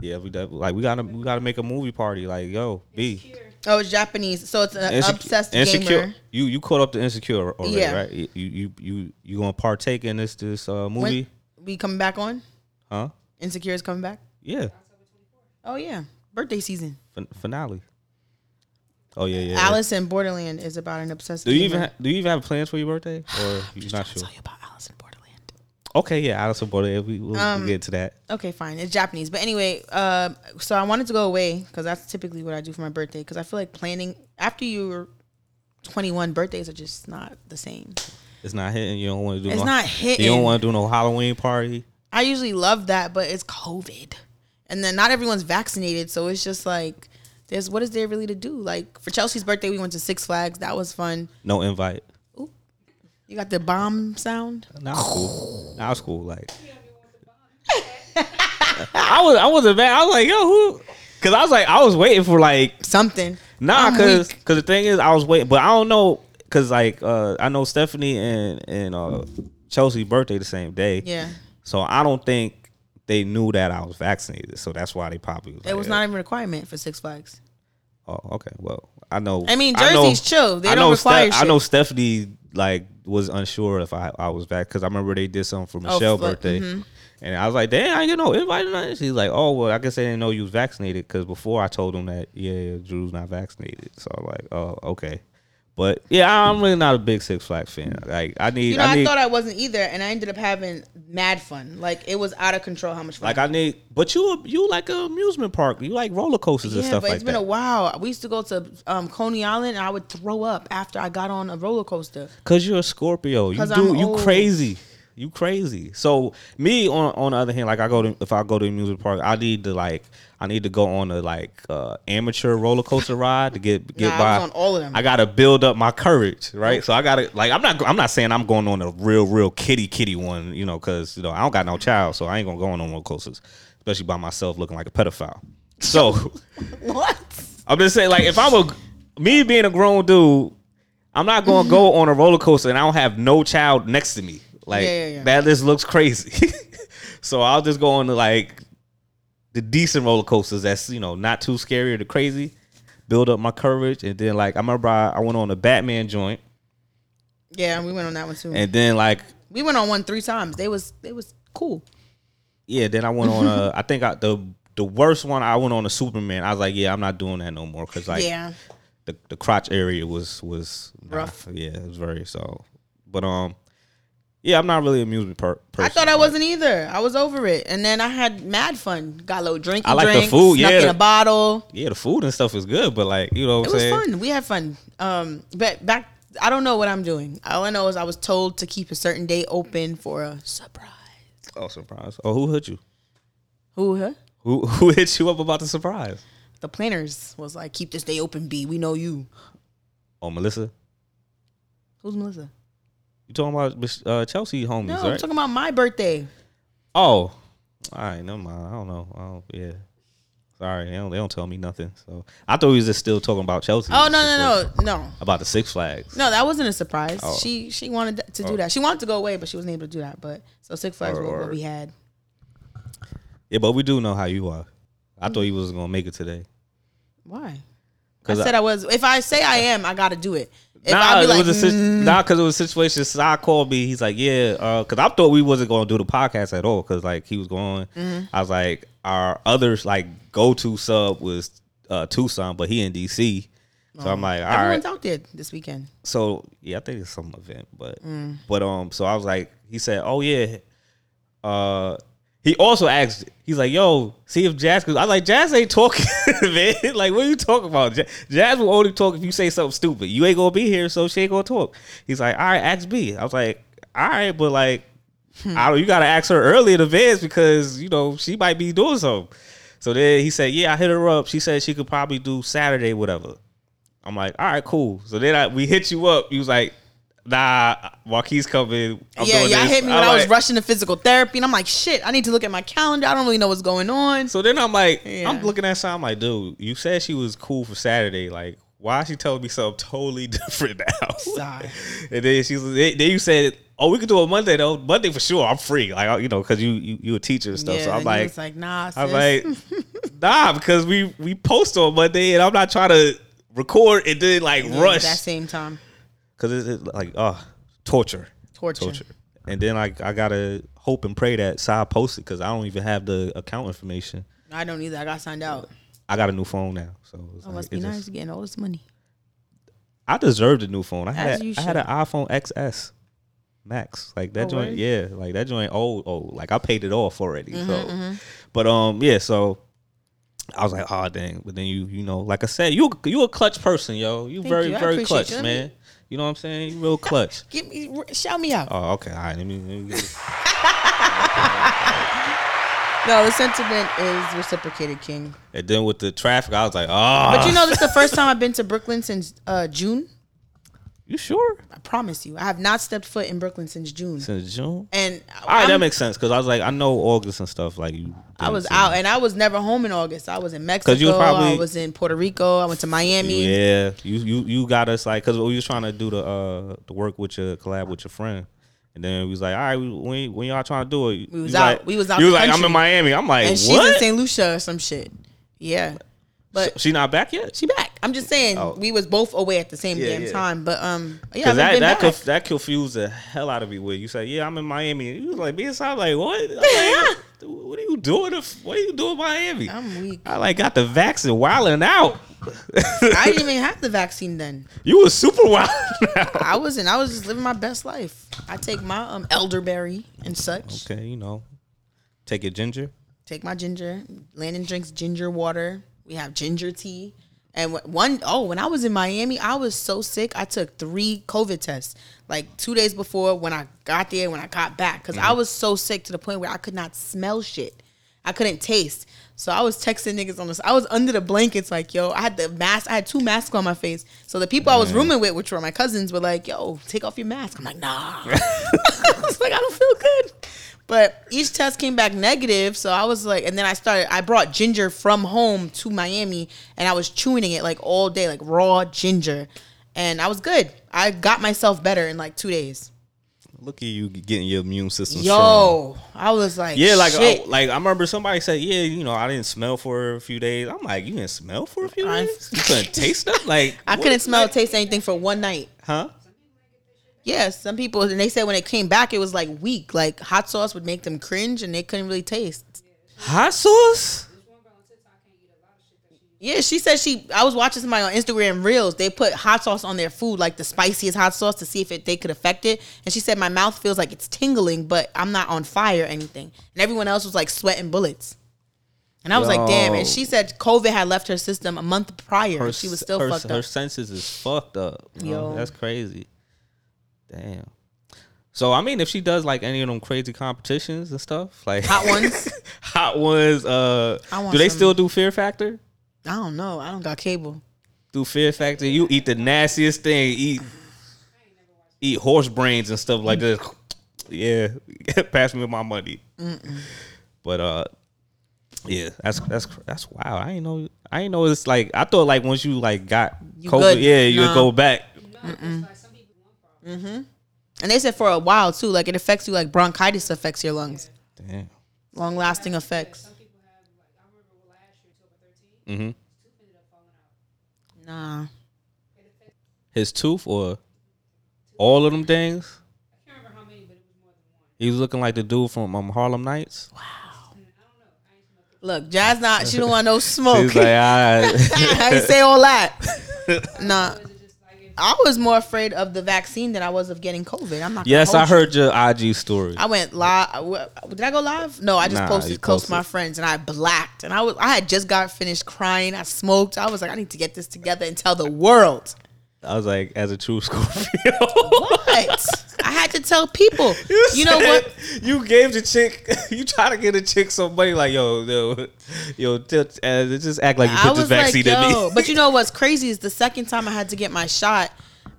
Yeah, we def- like we gotta we gotta make a movie party. Like yo, B. Oh, it's Japanese. So it's an Insecu- obsessed insecure. gamer. You you caught up to insecure already, Yeah. right? You you you you gonna partake in this this uh movie? When we coming back on? Huh? Insecure is coming back. Yeah. Oh yeah, birthday season. Fin- finale. Oh yeah, yeah. yeah. Alice in Borderland is about an obsessed. do you gamer. even ha- do you even have plans for your birthday, or you not sure? tell you about Alice in Borderland. Okay, yeah, Alice in Borderland. We we'll, Um, get to that. Okay, fine. It's Japanese, but anyway. Um, so I wanted to go away because that's typically what I do for my birthday. Because I feel like planning after you're 21, birthdays are just not the same. It's not hitting. You don't want to do. It's no, not hitting. You don't want to do no Halloween party. I usually love that, but it's COVID, and then not everyone's vaccinated, so it's just like, there's what is there really to do? Like for Chelsea's birthday, we went to Six Flags. That was fun. No invite. You got the bomb sound. Now it's cool. *sighs* *laughs* Now it's cool. Like. *laughs* I was I wasn't bad. I was like, yo, who? Because I was like, I was waiting for like Something. Nah, I'm cause cause the thing is, I was waiting, but I don't know, cause like uh, I know Stephanie and and uh, Chelsea birthday the same day, Yeah, so I don't think they knew that I was vaccinated, so that's why they probably was it like, was not even a requirement for Six Flags. Oh, okay. Well, I know. I mean, know- Jersey's chill. They I don't know require I shit. know Stephanie like was unsure if I, I was back because I remember they did something for Oh, Michelle's fuck, birthday, mhm. and I was like, "Damn, I ain't get no invite." nothing." She's like, "Oh, well, I guess they didn't know you was vaccinated because before I told them that yeah, Drew's not vaccinated." So I'm like, "Oh, okay." But yeah, I'm really not a big Six Flags fan. Like I need, You know, I I, thought I wasn't either, and I ended up having mad fun. Like it was out of control how much fun. like I need. But you, you like an amusement park. You like roller coasters and yeah, stuff but like it's been that. a while. We used to go to um, Coney Island, and I would throw up after I got on a roller coaster. Cause you're a Scorpio. You do I'm you old. crazy. You crazy. So me on on the other hand, like I go to if I go to a music park, I need to like I need to go on a like uh amateur roller coaster ride to get *laughs* get Nah, I by. was on all of them. I gotta build up my courage, right? So I gotta like I'm not I'm not saying I'm going on a real real kitty kitty one, you know, because you know I don't got no child, so I ain't gonna go on no roller coasters, especially by myself looking like a pedophile. So *laughs* What? I'm just saying, like, if I'm a me being a grown dude, I'm not gonna go *laughs* on a roller coaster and I don't have no child next to me. Like Yeah, yeah, yeah. that just looks crazy. so I'll just go on to like the decent roller coasters that's you know not too scary or too crazy. Build up my courage and then like I remember I, I went on a Batman joint Yeah, we went on that one too. And then like we went on one three times. They was they was cool. yeah, then I went on a I think I, the the worst one I went on a Superman. I was like, yeah, I'm not doing that no more because like yeah. the the crotch area was was nah, Rough. yeah, it was very so. But um, yeah, I'm not really an amusement per- person. I thought I wasn't either. I was over it, and then I had mad fun. Got a little drink. I like the drink, food, yeah. in a bottle. Yeah, the food and stuff is good, but like you know what It was saying. fun. We had fun. Um, but back, I don't know what I'm doing. All I know is I was told to keep a certain day open for a surprise. Oh, surprise! Oh, who hit you? Who? Huh? Who *laughs* who hit you up about the surprise? The planners was like, keep this day open. B, we know you. Oh, Melissa. Who's Melissa? You talking about uh, Chelsea homies, No, I'm talking about my birthday. oh, all right, never mind. I don't know. Oh, yeah. Sorry, they don't, they don't tell me nothing. So I thought we was just still talking about Chelsea. Oh no no no no About the Six Flags. no! That wasn't a surprise. Oh. She she wanted to do that. She wanted to go away, but she wasn't able to do that. But so Six Flags Or- was what we had. Yeah, but we do know how you are. I thought you was gonna make it today. Why? I 'Cause I- said I, was. If I say I am, I got to do it. Nah, I it like, was a mm, nah, because it was a situation. Sai called me. He's like, yeah, uh, because I thought we wasn't going to do the podcast at all. Because like he was going, Mm-hmm. I was like, our others like go to sub was uh, Tucson, but he in DC. So I'm like, all right. everyone's out there this weekend. So yeah, I think it's some event, but Mm. but um, so I was like, he said, oh yeah, uh, he also asked, he's like, yo, see if Jazz, cause I like, Jazz ain't talking, *laughs* man. like, what are you talking about? Ja- Jazz will only talk if you say something stupid. You ain't gonna be here, so she ain't gonna talk. He's like, all right, ask B. I was like, all right, but like, Hmm. I don't, you gotta ask her early in advance because you know she might be doing something. So then he said, yeah, I hit her up. She said she could probably do Saturday, whatever. I'm like, all right, cool. So then I, we hit you up. He was like, nah, Marquise coming. I'm yeah, doing y'all hit me when I'm I was like- rushing to physical therapy, and I'm like, shit, I need to look at my calendar. I don't really know what's going on. So then I'm like, Yeah. I'm looking at something I'm like, dude, you said she was cool for Saturday. Like, why is she telling me something *laughs* totally different now? Sorry. *laughs* and then she was, then you said, oh, we could do it Monday though. Monday for sure. I'm free. Like, you know, because you, you you a teacher and stuff. yeah, so I'm like, like, nah, I'm like, *laughs* nah, because we we post on Monday and I'm not trying to record and then like Yeah, rush at that same time. Because it's, it's like oh torture, Torture. torture, And then like I gotta hope and pray that Sai post it because I don't even have the account information. I don't either. I got signed out. I got a new phone now, so it's Oh, like, must be it's nice just- getting all this money. I deserved a new phone. I As had I had an iPhone XS Max, like that Oh, joint. word? Yeah, like that joint. Old, old. Like I paid it off already. Mm-hmm, so, but um, yeah. So I was like, oh dang. But then you, you know, like I said, you you a clutch person, yo. You Thank very you. Very clutch, you. Man. You know what I'm saying? You real clutch. *laughs* Give me, shout me out. oh, okay. All right. Let me. Let me get it. *laughs* No, the sentiment is reciprocated, King. and then with the traffic, I was like, oh. But you know, this is the *laughs* first time I've been to Brooklyn since uh, June. You sure? I promise you, I have not stepped foot in Brooklyn since June. Since June. And All right, that I'm- makes sense because I was like, I know August and stuff. Like you, I was out, and I was never home in August. I was in Mexico. you was probably- I was in Puerto Rico. I went to Miami. Yeah, you you you got us like because we was trying to do the uh the work with your collab with your friend, and then we was like, all right, when when y'all trying to do it, We was You out- Like, we was out You was like, I'm in Miami. I'm like, and she's in St. Lucia or some shit. Yeah, but she not back yet? she back. I'm just saying Oh. we was both away at the same Yeah, damn yeah. time. But um, yeah, that that conf- that confused the hell out of me. With you say, yeah, I'm in Miami. And you was like, me inside, like what? I'm like, *laughs* what are you doing? if- What are you doing in Miami? I'm weak. I like got the vaccine wilding out. *laughs* I didn't *laughs* even have the vaccine then. you was super wild. I wasn't. I was just living my best life. I take my um elderberry and such. okay, you know, take your ginger. Take my ginger. Landon drinks ginger water. We have ginger tea. And one oh, when I was in Miami, I was so sick. I took three COVID tests, like two days before when I got there, when I got back, because I mm-hmm. was so sick to the point where I could not smell shit. I couldn't taste. So I was texting niggas on this. I was under the blankets, like, yo, I had the mask. I had two masks on my face. So the people I was rooming with, which were my cousins, were like, yo, take off your mask. I'm like, nah. *laughs* *laughs* I was like, I don't feel good. But each test came back negative, so I was like, and then I started. I brought ginger from home to Miami, and I was chewing it like all day, like raw ginger, and I was good. I got myself better in like two days. Look at you getting your immune system strong. Yo, I was like, Yeah, like oh, shit. oh, like I remember somebody said, yeah, you know, I didn't smell for a few days. I'm like, you didn't smell for a few I- days? You couldn't *laughs* taste them? Like I couldn't smell taste anything for one night. Huh? Yeah, some people and they said when it came back, it was like weak. Like hot sauce would make them cringe, and they couldn't really taste. Hot sauce? Yeah, she said she. I was watching somebody on Instagram Reels. They put hot sauce on their food, like the spiciest hot sauce, to see if it, they could affect it. And she said my mouth feels like it's tingling, but I'm not on fire or anything. And everyone else was like sweating bullets. And I was like, damn. And she said COVID had left her system a month prior. and she was still her, fucked her up. Her senses is fucked up. know? Yo. That's crazy. Damn. So I mean, if she does like any of them crazy competitions and stuff, like Hot ones? *laughs* hot ones. Uh, do they some- still do Fear Factor? I don't know. I don't got cable. Do Fear Factor? You eat the nastiest thing. Eat eat horse brains and stuff like this. Yeah, *laughs* pass me my money. But uh, yeah, that's that's that's wow. I ain't know. I ain't know it's like I thought like once you like got You COVID, good. yeah, you would Nah. go back. And they said for a while too, like it affects you, like bronchitis affects your lungs, Damn. long lasting effects. Mm-hmm. Nah, His tooth or all of them things. I can't remember how many, but it was more than one. He was looking like the dude from um, Harlem Nights. Wow. Look, Jazz not. She don't want no *laughs* smoke. He's like, ah. I ain't say all that. *laughs* Nah. I was more afraid of the vaccine than I was of getting COVID. I'm not. yes, I you. heard your IG story. I went live. Did I go live? No, I just Nah, posted close to my friends, and I blacked. And I was, I had just got finished crying. I smoked. I was like, I need to get this together and tell the world. I was like, as a true *laughs* Scorpio. What? I had to tell people. *laughs* You, know what? You gave the chick. *laughs* You try to get a chick some money, like yo, yo, yo. uh, just act like you put this was like, vaccine in me. But you know what's crazy is the second time I had to get my shot.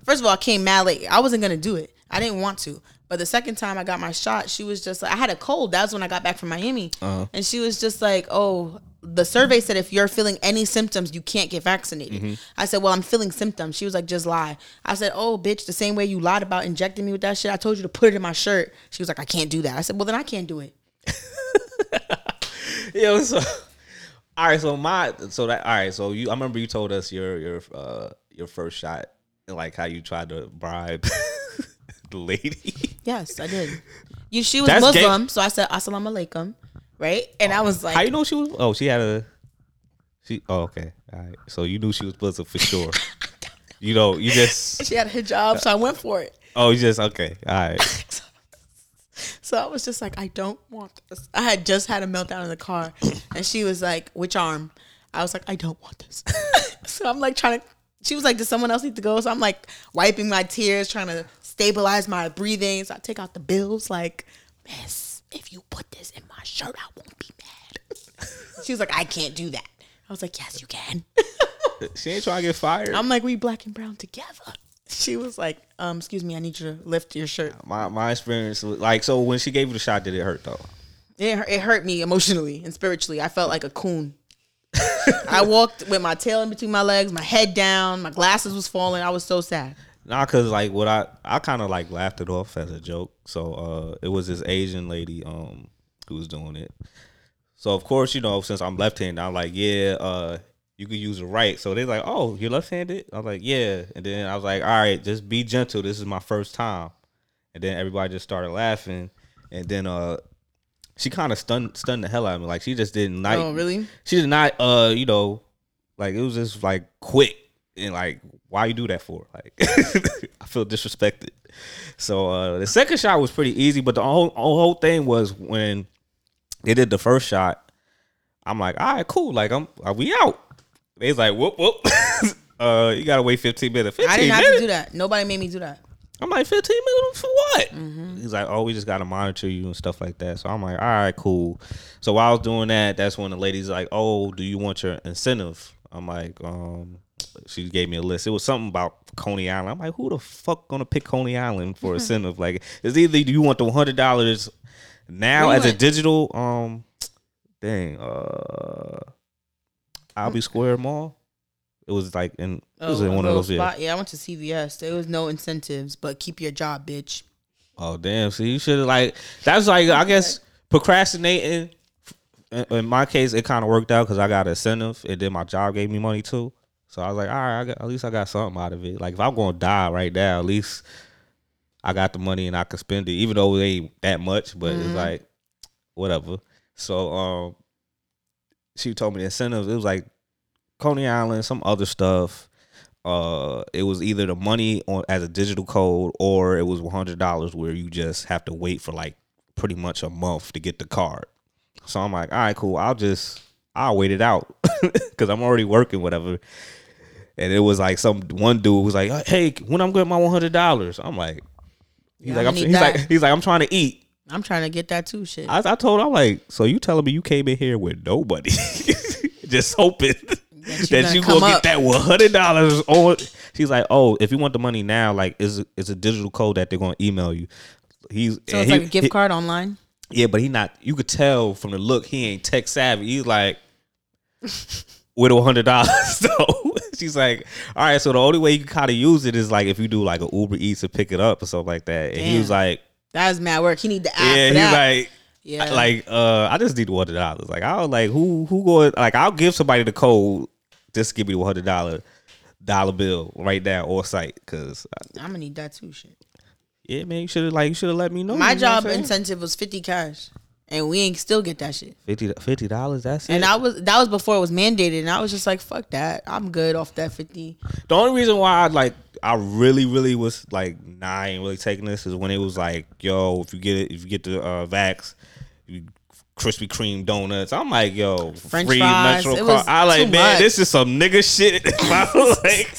First of all, I came mad late. I wasn't gonna do it. I didn't want to. But the second time I got my shot, she was just like, I had a cold. That was when I got back from Miami, Uh-huh. and she was just like, "Oh, the survey said if you're feeling any symptoms, you can't get vaccinated." Mm-hmm. I said, "Well, I'm feeling symptoms." She was like, "Just lie." I said, "Oh, bitch, the same way you lied about injecting me with that shit. I told you to put it in my shirt." She was like, "I can't do that." I said, "Well, then I can't do it." *laughs* Yo, so all right, so my so that all right, so you I remember you told us your your uh your first shot and like how you tried to bribe *laughs* the lady. Yes, I did. You, she was That's gay- Muslim, so I said "Assalamu alaikum," right? And I was like, How you know she was? Oh, she had a. She oh okay, all right. So you knew she was Muslim for sure. *laughs* You know, you just *laughs* she had a hijab, so I went for it. oh, you just okay, all right. *laughs* So I was just like, I don't want this. I had just had a meltdown in the car, *clears throat* and she was like, "Which arm?" I was like, "I don't want this." so I'm like trying to. She was like, "Does someone else need to go?" So I'm like wiping my tears, trying to stabilize my breathing. So I take out the bills, like, "Miss, if you put this in my shirt, I won't be mad." *laughs* she was like, "I can't do that." I was like, "Yes, you can." *laughs* She ain't trying to get fired. I'm like, "We black and brown together." She was like, "Um, excuse me, I need you to lift your shirt." my my experience, was- like, so when she gave you the shot, did it hurt though? It, it hurt me emotionally and spiritually. I felt like a coon. I walked with my tail in between my legs, my head down, my glasses was falling. I was so sad. Nah, cause like what I I kind of like laughed it off as a joke. So uh, it was this Asian lady um who was doing it. So of course you know since I'm left-handed, I'm like yeah uh you could use the right. So they're like oh you're left-handed. I was like yeah, and then I was like all right just be gentle. This is my first time, and then everybody just started laughing, and then uh she kind of stunned stunned the hell out of me. Like she just didn't like oh, really? she did not uh you know like it was just like quick and like why you do that for like *laughs* i feel disrespected so uh the second shot was pretty easy but the whole, whole thing was when they did the first shot i'm like all right cool like i'm are we out they was like whoop whoop *laughs* uh you gotta wait 15 minutes 15 I didn't have to do that. Nobody made me do that. I'm like 15 minutes for what? Mm-hmm. He's like, oh, we just gotta monitor you and stuff like that. So I'm like, all right, cool. So while I was doing that, that's when the lady's like, oh, do you want your incentive? I'm like, um, she gave me a list. It was something about Coney Island. I'm like, who the fuck gonna pick Coney Island for a *laughs* incentive? Like, it's either you want the hundred dollars now as a digital, um, dang, uh, Albee Square Mall. It was like in it was Oh, in one of those yeah. spot. Yeah, I went to CVS. There was no incentives, but keep your job, bitch. Oh damn! So you should have like that's like I guess procrastinating. In, in my case, it kind of worked out because I got an incentive, and then my job gave me money too. So I was like, all right, I got, at least I got something out of it. Like if I'm gonna die right now, at least I got the money and I could spend it, even though it ain't that much, but Mm-hmm. it's like whatever. So um, she told me the incentives. It was like Coney Island, some other stuff. Uh, it was either the money on as a digital code or it was one hundred dollars where you just have to wait for like pretty much a month to get the card. So I'm like, all right, cool. I'll just I'll wait it out *laughs* because I'm already working, whatever. And it was like some one dude was like, uh, hey, when I'm getting my one hundred dollars, I'm like, he's Yeah, like, I'm, he's that. like, he's like, I'm trying to eat. I'm trying to get that too. Shit. I, I told him, I'm like, so you telling me you came in here with nobody, *laughs* just hoping you that you come gonna up. get that one hundred dollars on. She's like, oh, if you want the money now, like, it's it's a digital code that they're gonna email you. He's so it's he- like a gift he- card online. Yeah, but he not. You could tell from the look he ain't tech savvy. He's like *laughs* with a hundred dollars. *laughs* So she's like, all right. So the only way you can kind of use it is like if you do like a Uber Eats to pick it up or something like that. And he was Damn. like, That's mad work. He need the app. yeah, he's that. like. yeah. Like, uh, I just need one hundred dollars. Like, I was like, who, who going? Like, I'll give somebody the code. Just give me the one hundred dollar dollar bill right now or site, cause uh, I'm gonna need that too. Shit. yeah, man, you should have like you should have let me know. My job incentive was 50 cash, and we ain't still get that shit. 50 dollars. That's it. And I was that was before it was mandated, and I was just like, fuck that. I'm good off that 50. The only reason why I like I really really was like nah I ain't really taking this is when it was like yo if you get it if you get the uh, vax you Krispy Kreme donuts. I'm like yo French free fries, Metro car I like man much. this is some nigga shit. *laughs* I was like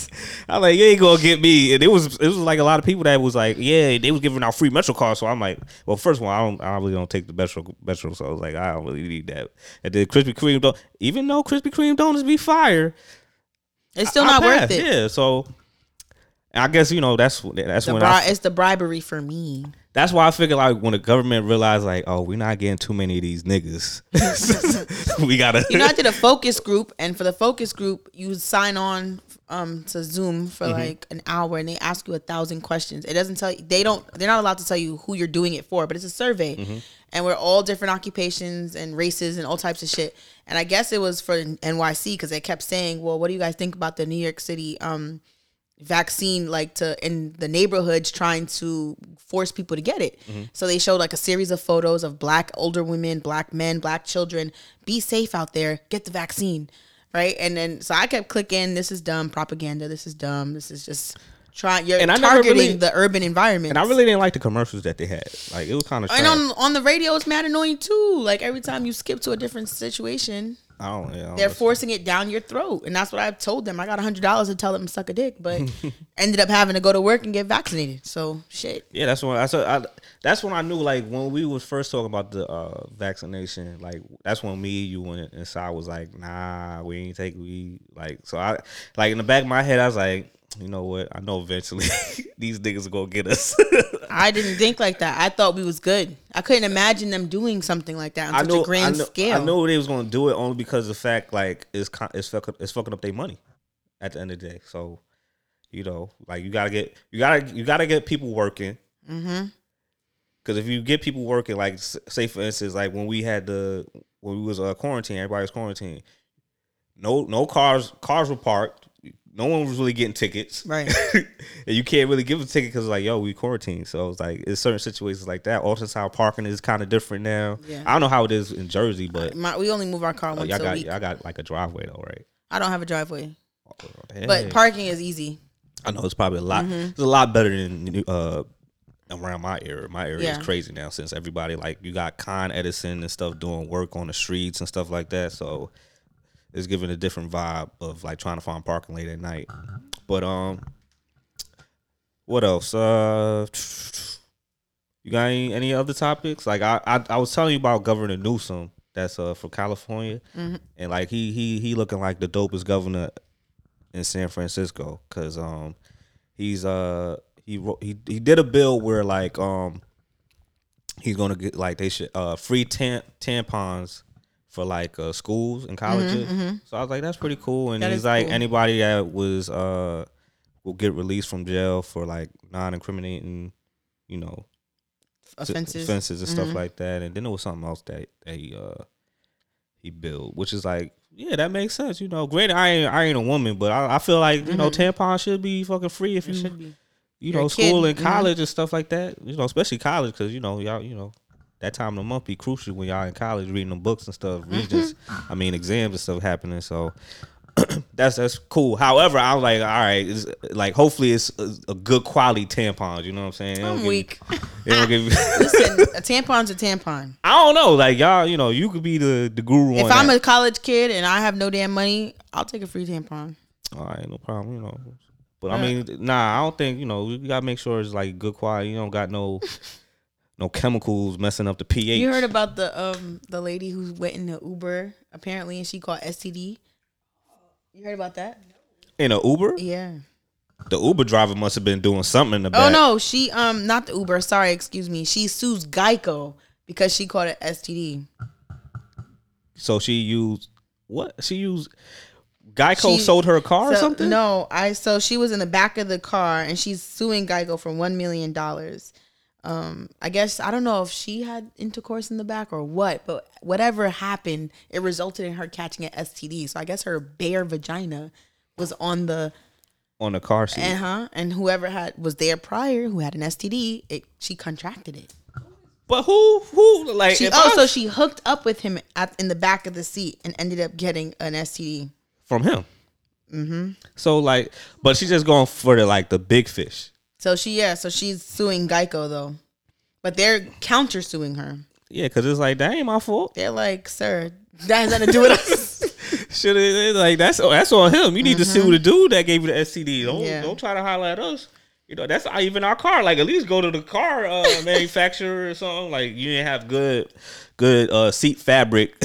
I like you ain't gonna get me. And it was it was like a lot of people that was like yeah they was giving out free Metro cards so I'm like well first of all I don't I really don't take the Metro Metro. So I was like I don't really need that. And then Krispy Kreme don- even though Krispy Kreme donuts be fire It's still I not worth it. Yeah, so I guess you know that's that's The when bri- I, it's the bribery for me. That's why I figure like when the government realized like oh we're not getting too many of these niggas, *laughs* we gotta. You know, I did a focus group, and for the focus group, you sign on um to Zoom for Mm-hmm. like an hour, and they ask you a thousand questions. It doesn't tell you they don't they're not allowed to tell you who you're doing it for, but it's a survey, Mm-hmm. and we're all different occupations and races and all types of shit. And I guess it was for NYC because they kept saying, "Well, what do you guys think about the New York City um vaccine like to in the neighborhoods trying to force people to get it. Mm-hmm. So they showed like a series of photos of black older women, black men, black children. Be safe out there. Get the vaccine. Right? And then so I kept clicking, this is dumb propaganda. This is dumb. This is just trying you're And I targeting really- the urban environment. and I really didn't like the commercials that they had. Like it was kind of. and on on the radio it's mad annoying too. Like every time you skip to a different situation, I don't. Yeah, I don't they're know. forcing it down your throat, and that's what I've told them. I got hundred dollars to tell them to suck a dick, but *laughs* ended up having to go to work and get vaccinated. So shit. Yeah, that's when I said. I, that's when I knew like when we was first talking about the uh, vaccination. Like that's when me, you, and, and Sai was like, "Nah, we ain't take we like." So I like in the back of my head, I was like, "You know what? I know eventually *laughs* these niggas are gonna get us." *laughs* I didn't think like that. I thought we was good. I couldn't imagine them doing something like that on I such know, a grand I know, scale. I know they was gonna do it only because of the fact like it's it's fucking it's fucking up their money at the end of the day. So you know, like you gotta get you gotta you gotta get people working. Mm-hmm. Because if you get people working, like say for instance, like when we had the when we was uh, quarantine, everybody was quarantined. No, no cars cars were parked. No one was really getting tickets, Right. *laughs* and you can't really give a ticket because like yo, we quarantined. So it's like it's certain situations like that. Also, how parking is kind of different now. Yeah. I don't know how it is in Jersey, but My, we only move our car oh, once y'all a got week. y'all got like a driveway though, right? I don't have a driveway, Hey. but parking is easy. I know it's probably a lot. Mm-hmm. It's a lot better than uh around my area. My area Yeah. is crazy now since everybody like you got Con Edison and stuff doing work on the streets and stuff like that. So it's giving a different vibe of like trying to find parking late at night. But um, what else? Uh, you got any, any other topics? Like I, I I was telling you about Governor Newsom. That's uh from California, and like he he he looking like the dopest governor in San Francisco because um he's uh he wrote, he he did a bill where like um he's gonna get like they should uh free tam- tampons for like uh schools and colleges. So I was like that's pretty cool. And That he's like cool. anybody that was uh will get released from jail for like non incriminating, you know, Offenses. offenses and stuff Mhm. like that. And then there was something else that that he uh he built, which is like, yeah, that makes sense. You know, granted, I ain't I ain't a woman, but I, I feel like you know tampons should be fucking free if It you should be. you You're know school and college and stuff like that. You know, especially college because you know y'all you know that time of the month be crucial when y'all in college reading them books and stuff. Mm-hmm. Regents, I mean exams and stuff happening. So *clears throat* that's that's cool. However, I was like, all right, it's, like hopefully it's a, a good quality tampons. You know what I'm saying? They I'm you- weak. *laughs* they don't give you- *laughs* Listen, *laughs* a tampon's a tampon. I don't know. Like y'all, you know, you could be the the guru. If I'm that. a college kid and I have no damn money, I'll take a free tampon. All right, no problem. You know, but I mean, nah, I don't think you know. You gotta make sure it's like good quality. You don't got no no chemicals messing up the pH. You heard about the um the lady who went in the Uber apparently and she caught STD. You heard about that? in a Uber? Yeah. The Uber driver must have been doing something in the Oh no, she um not the Uber. Sorry, excuse me. She sues Geico because she caught an STD. So she used what? She used Geico She- sold her a car or something. No, I so she was in the back of the car and she's suing Geico for one million dollars. Um, I guess I don't know if she had intercourse in the back or what, but whatever happened, it resulted in her catching an STD. So I guess her bare vagina was on the on the car seat. uh huh, and whoever had was there prior who had an STD, it she contracted it. but who who like She if also I- she hooked up with him at in the back of the seat and ended up getting an STD. from him? Mm-hmm. So like, but she's just going for the like the big fish. So she yeah, so she's suing Geico though, but they're counter suing her. Yeah, because it's like that ain't my fault. They're like, sir, that has nothing to do with us. *laughs* Should it like that's that's on him. You need to sue the dude that gave you the STD. Don't Mm-hmm. Yeah. don't try to holler at us. You know that's even our car. Like at least go to the car uh, *laughs* manufacturer or something. Like you didn't have good good uh, seat fabric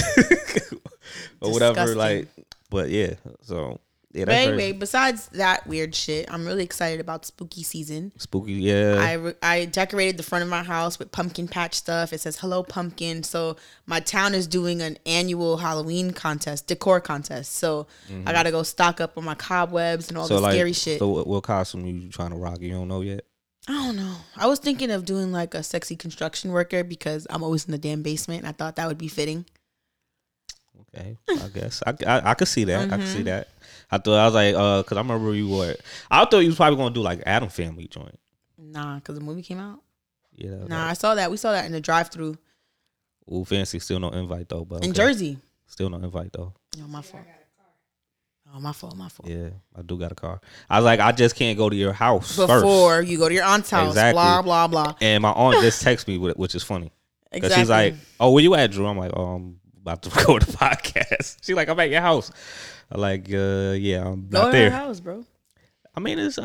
*laughs* or whatever. Like, but yeah. So yeah, but anyway, very besides that weird shit, I'm really excited about spooky season. spooky. Yeah, I, re- I decorated the front of my house with pumpkin patch stuff. It says "Hello Pumpkin." So my town is doing an annual Halloween contest, decor contest. So I gotta go stock up on my cobwebs and all Mm-hmm. so the like scary shit. So what, what costume you trying to rock? You don't know yet. I don't know. I was thinking of doing like a sexy construction worker because I'm always in the damn basement. And I thought that would be fitting. Okay, I guess I, I I could see that. I could Mm-hmm. see that. I thought I was like, uh, cause I remember you were. I thought you was probably gonna do like Addams Family joint. Nah, because the movie came out. Yeah. Nah, I saw that. We saw that in the drive-through Ooh, fancy. Still no invite though. But in okay. Jersey. Still no invite though. Oh, my fault. Oh, my fault. My fault. Yeah, I do got a car. I was like, I just can't go to your house Before first. you go to your aunt's house, Exactly. blah blah blah. And my aunt just *laughs* texted me, with it, which is funny. Cause Exactly. she's like, "Oh, where you at, Drew?" I'm like, "Oh, I'm about to *laughs* record the podcast." She's like, "I'm at your house." Like, uh, "Yeah, I'm go not to there." her house, bro. I mean, it's uh,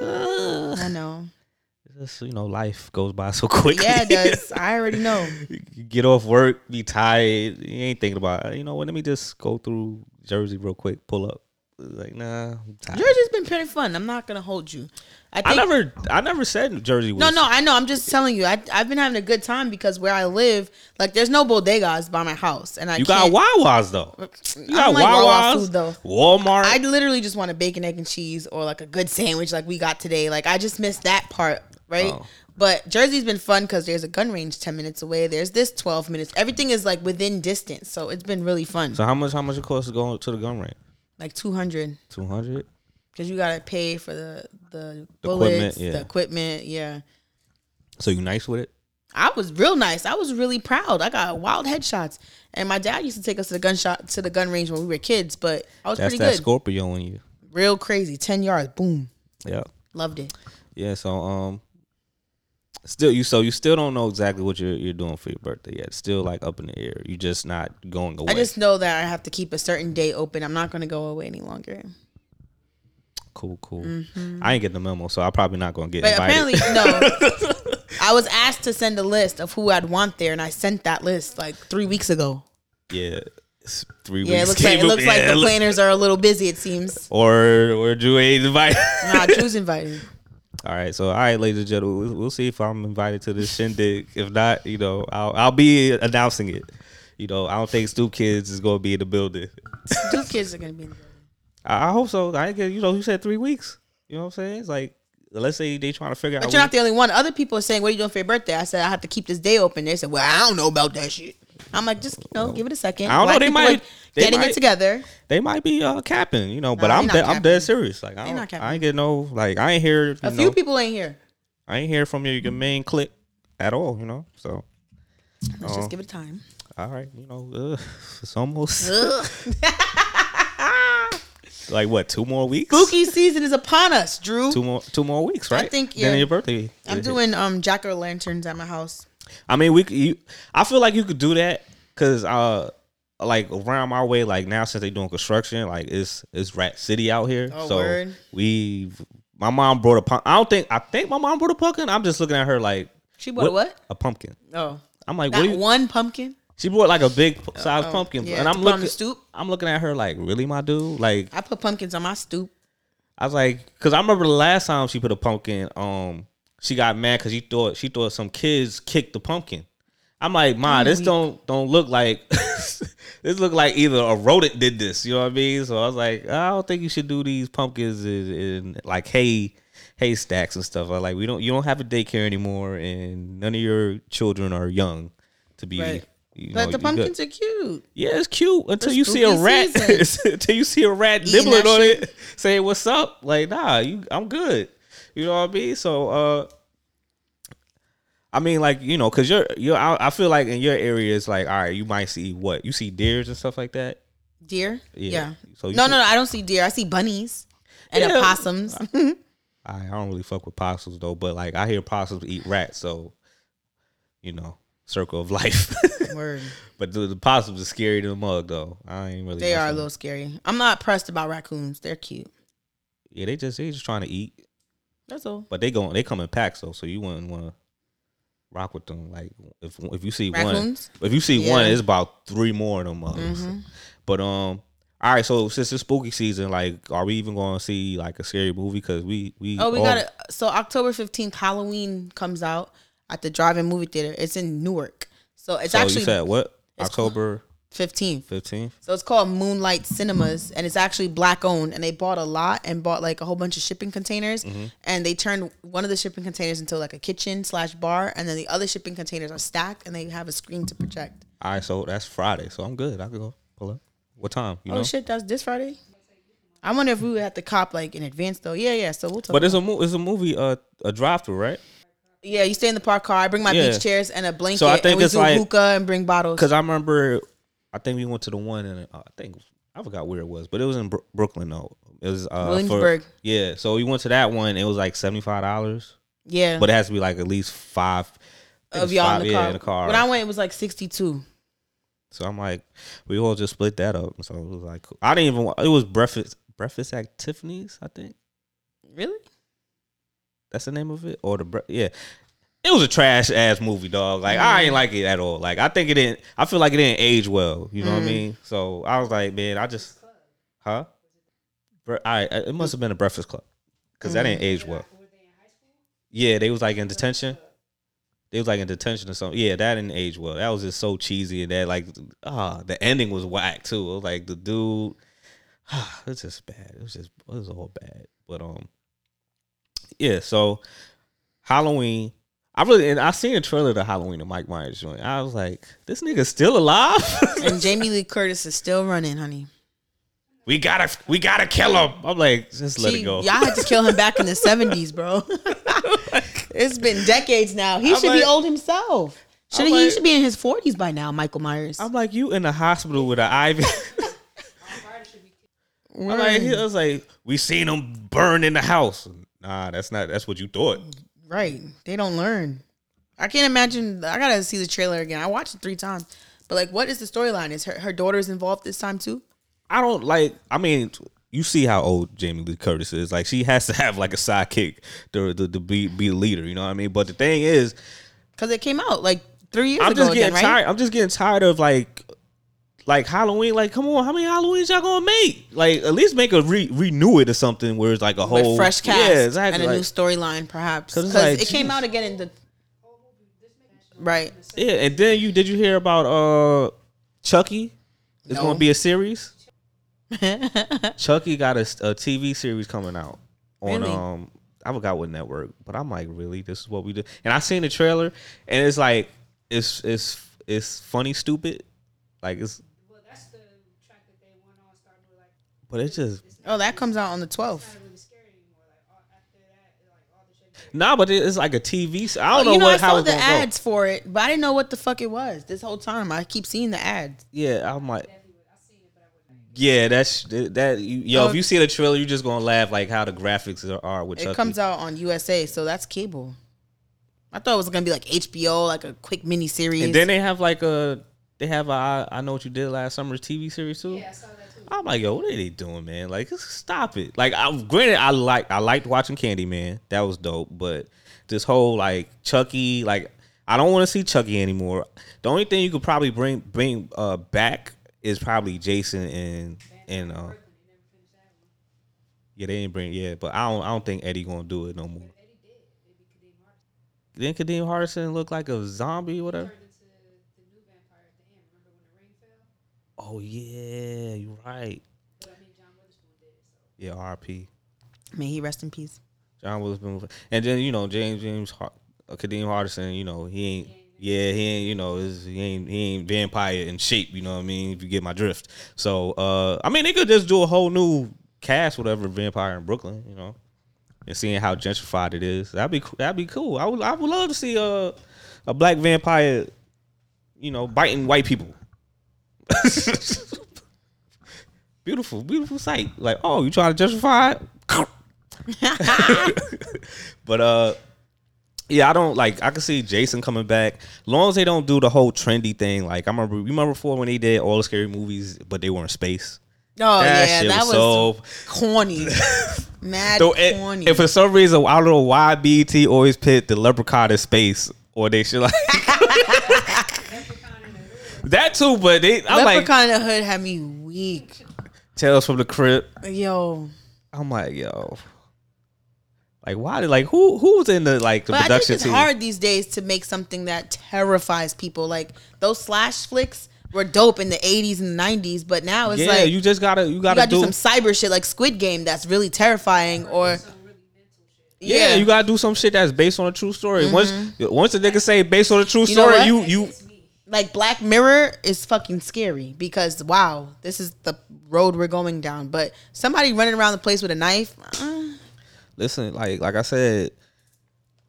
uh, *sighs* I know. it's just, you know, life goes by so *laughs* quickly. Yeah, it does. *laughs* I already know. You get off work, be tired. You ain't thinking about, you know what? Let me just go through Jersey real quick, pull up. Like, nah, Jersey's been pretty fun. I'm not gonna hold you. I think I never, I never said Jersey was. No, no, I know. I'm just telling you. I, I've been having a good time because where I live, like, there's no bodegas by my house, and I You got Wawas though. You I got like Wawas, food, though. Walmart. I literally just want a bacon, egg, and cheese, or like a good sandwich, like we got today. Like I just missed that part, right? Oh. But Jersey's been fun because there's a gun range ten minutes away. There's this twelve minutes. Everything is like within distance, so it's been really fun. so how much? How much it costs to go to the gun range? Like two hundred, Two hundred. because you gotta pay for the the The bullets, equipment, yeah. the equipment. Yeah, So you nice with it? I was real nice. I was really proud. I got wild headshots, and my dad used to take us to the gun shot to the gun range when we were kids. But I was That's pretty that good. Scorpio in you. Real crazy. Ten yards. Boom. Yeah. Loved it. Yeah. So um, still you. So you still don't know exactly what you're you're doing for your birthday yet. It's still like up in the air. You're just not going away. I just know that I have to keep a certain day open. I'm not going to go away any longer. cool, cool. I ain't getting the memo, so I'm probably not gonna get Mm-hmm. But invited. apparently, no. *laughs* I was asked to send a list of who I'd want there, and I sent that list like three weeks ago. yeah. It's three Yeah, it weeks. looks like it looks like yeah, the planners are a little busy. It seems. Or or Drew ain't invited. Nah, Drew's *laughs* invited. All right, so all right, ladies and gentlemen, we'll, we'll see if I'm invited to this shindig. If not, you know, I'll I'll be announcing it. You know, I don't think Stoop Kids is gonna be in the building. Two kids are going to be in the building. I, I hope so. I get you know, you said three weeks. You know what I'm saying? It's like let's say they trying to figure out. But you're not the only one. Other people are saying, "What are you doing for your birthday?" I said, "I have to keep this day open." They said, "Well, I don't know about that shit." I'm like, just you know, give it a second. I don't know, they might- they getting might- it together. They might be uh, capping, you know, but Nah, I'm de- I'm dead serious. Like I, don't, not. I ain't get no like I ain't hear. A know, few people ain't here. I ain't hear from your, your main clique at all. You know, so Let's just give it time. all right, you know, uh, *laughs* it's almost Ugh. *laughs* like what two more weeks? Spooky season is upon us, Drew. Two more two more weeks, right? think, Then yeah. your birthday. I'm doing um jack o' lanterns at my house. I mean, we. could- You, I feel like you could do that because, uh, like around my way, like now since they doing construction, like it's it's Rat City out here. Oh, so word. we, my mom brought a pumpkin. I don't think I think my mom brought a pumpkin. I'm just looking at her like She bought a what? A pumpkin. Oh, I'm like, not what? one pumpkin. she brought like a big size Oh, pumpkin, yeah, and I'm put on looking. the stoop. I'm looking at her like, really, my dude? Like, I put pumpkins on my stoop. I was like, because I remember the last time she put a pumpkin, um, she got mad because she thought she thought some kids kicked the pumpkin. I'm like, ma, mm. this don't don't look like *laughs* this look like either a rodent did this. You know what I mean? So I was like, I don't think you should do these pumpkins in, in like hay hay stacks and stuff. I like we don't you don't have a daycare anymore, and none of your children are young to be. Right. You But know, the pumpkins good. are cute. Yeah, it's cute until you see a rat. *laughs* until you see a rat Eating nibbling on shit. it, saying "What's up?" Like, nah, you, I'm good. You know what I mean? So, uh, I mean, like, you know, cause you're, you're, I, I feel like in your area, it's like, all right, you might see what you see deers and stuff like that. Deer. Yeah. Yeah. So no, see- no, no. I don't see deer. I see bunnies and Yeah. opossums. I, I don't really fuck with possums though, but like I hear possums eat rats, so you know, circle of life. *laughs* Word. but the, the possums are scary to the mug though. I ain't really. They are a little scary. I'm not pressed about raccoons. They're cute. Yeah, they just they just trying to eat. That's all. But they go they come in packs though, so you wouldn't want to rock with them. Like if if you see Raccoons? one, if you see one, Yeah. Mm-hmm. it's about three more of them. mugs. But um, all right. So since it's spooky season, like, are we even going to see like a scary movie? Because we we Oh, we all- got it. So October 15th, Halloween comes out at the drive-in movie theater. It's in Newark. So it's So actually you said what? October 15th. fifteenth. So it's called Moonlight Cinemas, and it's actually black owned. And they bought a lot and bought like a whole bunch of shipping containers, Mm-hmm. and they turned one of the shipping containers into like a kitchen slash bar, and then the other shipping containers are stacked, and they have a screen to project. All right, so that's Friday. So I'm good. I can go pull up. What time? You Oh know. shit, that's this Friday. I wonder if we would have to cop like in advance though. Yeah, yeah. So we'll talk. But it's a mo- it's a movie uh a drive through right? yeah, you stay in the park car. I bring my Yeah. beach chairs and a blanket. So I think and we it's do like- hookah and bring bottles. Because I remember, I think we went to the one in uh, I think I forgot where it was, but it was in Bro- Brooklyn though. It was uh, for- Williamsburg. yeah, so we went to that one. It was like seventy five dollars, Yeah, but it has to be like at least five of y'all five- in the yeah, car. in the car. When I went, it was like sixty two. So I'm like, we all just split that up. So it was like, cool. I didn't even. It was breakfast breakfast at Tiffany's. I think Really? that's the name of it, or the bre- yeah. It was a trash ass movie, dog. Like I Mm. ain't like it at all. Like I think it didn't. I feel like it didn't age well. You know Mm. what I mean? So I was like, man, I just, huh? I it must have been a Breakfast Club because that Mm. didn't age well. Yeah, they was like in detention. They was like in detention or something. Yeah, that didn't age well. That was just so cheesy and that like ah, the ending was whack too. It was like the dude, *sighs* it was just bad. It was just it was all bad. But um, yeah. So Halloween, I really and I seen a trailer to Halloween the Mike Myers joint. I was like, this nigga's still alive. *laughs* And Jamie Lee Curtis is still running, honey. we gotta we gotta kill him. I'm like, just let She- it go. Y'all had to kill him back in the *laughs* seventies, bro. *laughs* it's been decades now. He I'm should be old himself. Should I'm he should be in his forties by now, Michael Myers. I'm like, you in the hospital with an IV. I'm like, he was like, we seen him burn in the house. Nah, that's not. That's what you thought. Right. They don't learn. I can't imagine. I gotta see the trailer again. I watched it three times. But like, what is the storyline? Is her her daughter's involved this time too? I don't like. I mean, you see how old Jamie Lee Curtis is. Like, she has to *laughs* have like a sidekick to to, to be be the leader. You know what I mean? But the thing is, Because it came out like three years I'm ago just getting again, right? tired. I'm just getting tired of like. Like Halloween, like come on, how many Halloweens y'all gonna make? Like at least make a re- renew it or something where it's like a whole With fresh cast yeah, exactly. and a like- new storyline, perhaps. 'Cause Because like, it came out again in the right. Yeah, and then you did you hear about uh Chucky? It's No. gonna be a series. *laughs* Chucky got a, a TV series coming out on Really? um I forgot what network, but I'm like, really, this is what we do. And I seen the trailer, and it's like it's it's it's funny stupid. Like it's Well, that's the track that they went on starting with like but it's just Oh, that comes out on the 12th. not really scary anymore. Like all, after that, like all the shit. nah, but it's like a TV. I don't oh, know you know, what I how saw it's the gonna ads for it, but I didn't know what the fuck it was this whole time. I keep seeing the ads. Yeah, I'm like. Yeah, that's that. You, yo, Oh. if you see the trailer, you're just gonna laugh like how the graphics are, are with It Chucky. comes out on USA, so that's cable. I thought it was gonna be like HBO, like a quick mini series. and then they have like a they have a I, I know what you did last summer TV series too. Yeah, I saw that too. I'm like, yo, what are they doing, man? Like, stop it. Like, I'm granted, I like I liked watching Candyman. That was dope. But this whole like Chucky, like, I don't want to see Chucky anymore. The only thing you could probably bring bring uh back is probably Jason and and uh yeah, they didn't bring yeah, but I don't I don't think Eddie gonna do it no more. Then Kadeem Hardison look like a zombie, or whatever. Turned into the new vampire at the end. Remember when the ring fell? Oh yeah, you're right. But I mean, John Witherspoon did. So Yeah, RP. May he rest in peace. John Witherspoon, and then you know James James Har- uh, Kadeem Hardison. You know he ain't. Yeah, he ain't. You know, is he ain't he ain't vampire in shape. You know what I mean? If you get my drift. So, uh, I mean, they could just do a whole new cast, whatever, vampire in Brooklyn. You know, and seeing how gentrified it is. That'd be coo- that'd be cool. I would I would love to see a a black vampire. You know, biting white people. *laughs* beautiful, beautiful sight. Like, oh, you trying to justify it? *laughs* but uh yeah, I don't like I can see Jason coming back. Long as they don't do the whole trendy thing. Like I remember remember before when they did all the scary movies, but they were in space. Oh That yeah, that was was, so- corny, *laughs* mad So it, corny. and for some reason I don't know why BT always put the leprechaun in space or they should like that too, but they I'm like Leprechaun in the Hood had me weak. Tales from the Crypt. Yo, I'm like, yo. Like why did like who who was in the like the but I think production it's team? hard these days to make something that terrifies people. Like those slash flicks were dope in the 80s and 90s, but now it's yeah, like you just gotta you you gotta, gotta do, do, some cyber shit like Squid Game that's really terrifying or yeah, you gotta do some shit that's based on a true story. Once once the nigga say based on a true Mm-hmm. You story, you you like Black Mirror is fucking scary because wow, this is the road we're going down. But somebody running around the place with a knife, uh, listen, like like I said,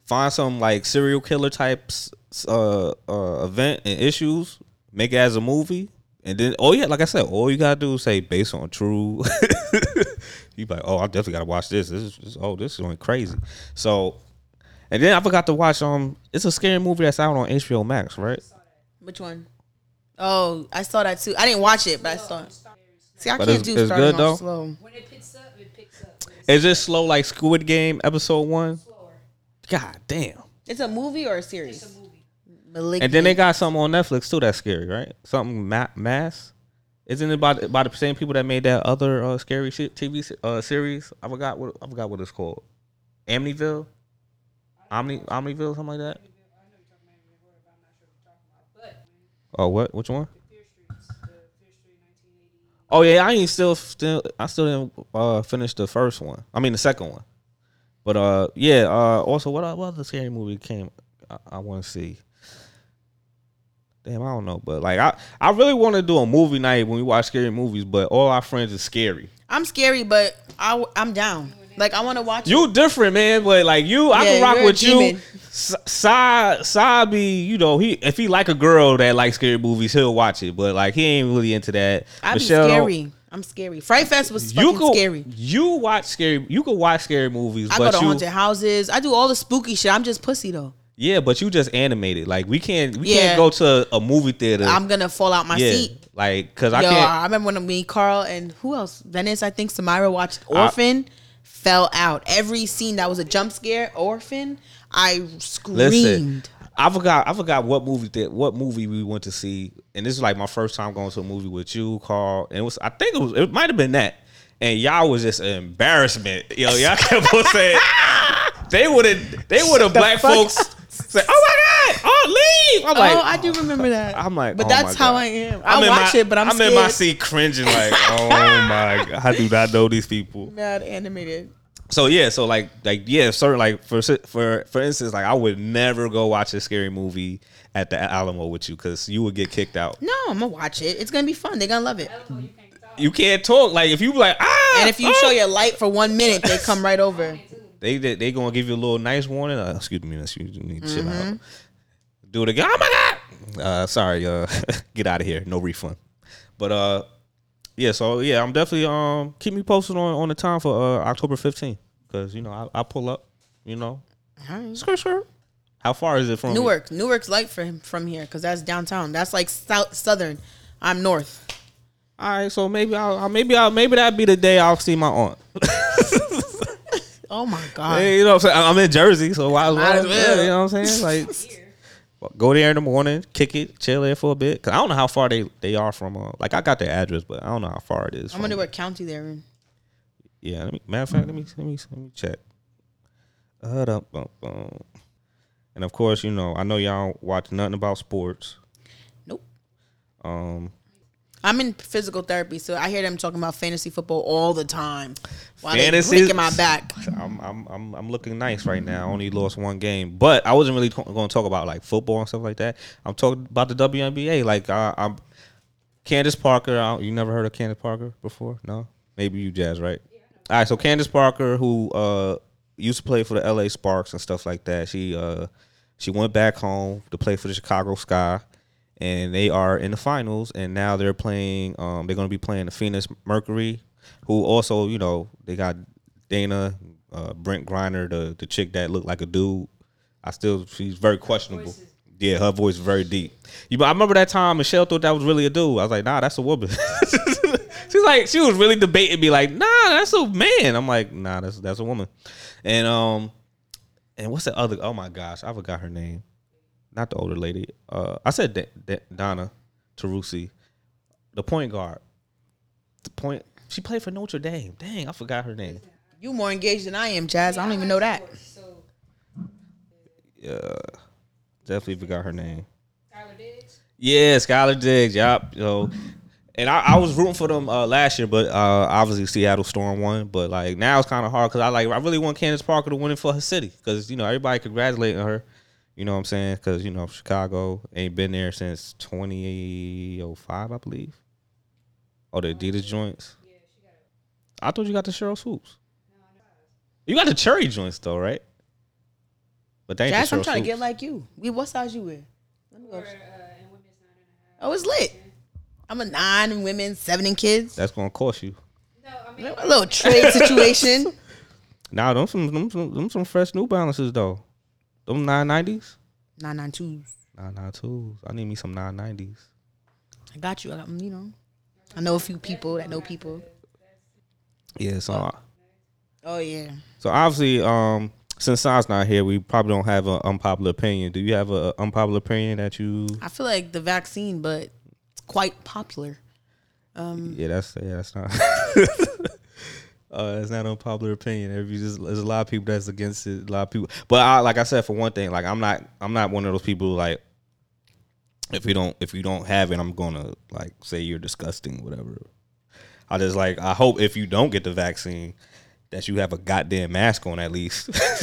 find some like serial killer types uh uh event and issues, make it as a movie, and then oh yeah, like I said, all you gotta do is say based on true. *laughs* you like, oh, I definitely gotta watch this. This is oh, this is going crazy. So, and then I forgot to watch um, it's a scary movie that's out on HBO Max, right? Which one? Oh, I saw that too. I didn't watch it, but I saw it. See, I But can't it's- do it's starting good, off though? slow. when it picks up, it picks up. It's Is it slow like Squid Game episode one? slower. God damn. It's a movie or a series? It's a movie. Malignant. And then they got something on Netflix too that's scary, right? Something ma- mass. Isn't it by by the same people that made that other uh, scary shit TV uh, series? I forgot what I forgot what it's called. Amityville, Omni Omniville, something like that. Oh, what? Which one? Oh yeah, I ain't still still I still didn't uh, finish the first one. I mean the second one. But uh yeah, uh also what, what other scary movie came I, I want to see. Damn, I don't know, but like I, I really want to do a movie night when we watch scary movies, but all our friends is scary. I'm scary, but I, I'm down. Like I want to watch. You different, man, but like you, I Yeah, can rock with you. demon. Sa Sa be, you know, he if he like a girl that likes scary movies, he'll watch it. But like he ain't really into that. I'm Michelle, scary. I'm scary. Fright Fest was You could scary. you watch scary. You could watch scary movies, I go to you haunted houses. I do all the spooky shit. I'm just pussy though. yeah, but you just animated. Like we can't we Yeah. can't go to a movie theater. I'm gonna fall out my yeah, seat. like because I Yo, can't. I remember when me, Carl, and who else? Venice, I think Samira watched Orphan. Fell out. Every scene that was a jump scare, Orphan, I screamed. Listen, I forgot. I forgot what movie that what movie we went to see, and this is like my first time going to a movie with you, Carl. And it was I think it was it might have been that, and y'all was just an embarrassment. Yo, y'all kept on saying *laughs* they would have they would have black fuck folks say, "Oh my god, oh leave!" I'm like, oh, I do remember that. I'm like, but oh that's my how God. I am. I in watch my, it, but I'm, I'm scared. in my seat cringing like, *laughs* oh my god, I do not know these people. Mad animated. so yeah, so like like yeah, certain like for for for instance, like I would never go watch a scary movie at the Alamo with you because you would get kicked out. No, I'm gonna watch it. It's gonna be fun. They're gonna love it. Alamo, you can't talk. You can't talk like if you be like ah, And if you ah," show your light for one minute, they come right over. *laughs* they they, they gonna give you a little nice warning. Uh, excuse me, excuse me, chill Mm-hmm. out. Do it again. Oh my god. Uh, sorry. Uh, *laughs* get out of here. No refund. But uh, yeah. So yeah, I'm definitely um keep me posted on on the time for uh October 15th because you know I I pull up. You know, All right. skirt skirt. How far is it from Newark. Newark's light for him from here because that's downtown. That's like south southern. I'm north. All right, so maybe I'll, I'll maybe I'll maybe that'd be the day I'll see my aunt. *laughs* Oh my *laughs* god. Hey, you know, what I'm saying I'm in Jersey, so why Might as well? You know what I'm saying? *laughs* Like, go there in the morning, kick it, chill there for a bit. Cause I don't know how far they they are from. Uh, like, I got their address, but I don't know how far it is. I wonder what county they're in. Yeah, let me, matter of fact, let me let me let me check. Uh, dum, bum, bum. And of course, you know, I know y'all don't watch nothing about sports. Nope. Um, I'm in physical therapy, so I hear them talking about fantasy football all the time. While Fantasy- breaking my back. I'm I'm I'm I'm looking nice right now. I only lost one game, but I wasn't really going to talk about like football and stuff like that. I'm talking about the WNBA. Like I, I'm Candace Parker. I, you never heard of Candace Parker before? No, maybe you Jazz, right? All right. So Candace Parker, who uh used to play for the LA Sparks and stuff like that, she uh she went back home to play for the Chicago Sky. And they are in the finals, and now they're playing. Um, they're going to be playing the Phoenix Mercury, who also, you know, they got Dana, uh, Brent Griner, the the chick that looked like a dude. I still, she's very questionable. Yeah, her voice is very deep. You, I remember that time Michelle thought that was really a dude. I was like, nah, that's a woman. *laughs* She's like, she was really debating me, like, nah, that's a man. I'm like, nah, that's that's a woman. And um, and what's the other? Oh my gosh, I forgot her name. Not the older lady. Uh, I said Da- Da- Donna Taurasi, the point guard. The point. She played for Notre Dame. Dang, I forgot her name. You more engaged than I am, Jazz. I don't even know that. Yeah, definitely forgot her name. Skylar Diggs. Yeah, Skylar Diggs. Yup. Yo, and I, I was rooting for them uh, last year, but uh, obviously Seattle Storm won. But like now it's kind of hard because I like I really want Candace Parker to win it for her city because you know everybody congratulating her. You know what I'm saying? Because you know Chicago ain't been there since 2005, I believe. Oh, the Adidas joints. I thought you got the Sheryl Swoopes. You got the cherry joints though, right? But they ain't Jazz, I'm Cheryl trying to get like you. We what size you wear? Let me go. uh, in women's nine and a half. Oh, it's lit. I'm a nine in women, seven in kids. That's gonna cost you. No, I mean, A little trade situation. *laughs* Nah, them some them some, them some fresh New Balances though. Them nine nineties. Nine nine twos. Nine nine twos. I need me some nine nineties. I got you. I got you know. I know a few people that know people. Yeah, so Oh yeah. so obviously, um, since Sai's not here, we probably don't have an unpopular opinion. Do you have an unpopular opinion that you? I feel like the vaccine, but it's quite popular. Um, Yeah, that's yeah, that's not. *laughs* Uh, it's not unpopular opinion. Just, there's a lot of people that's against it. A lot of people, but I, like I said, for one thing, like I'm not, I'm not one of those people who, like, if you don't, if you don't have it, I'm gonna like say you're disgusting, whatever. I just like, I hope if you don't get the vaccine, that you have a goddamn mask on at least. *laughs*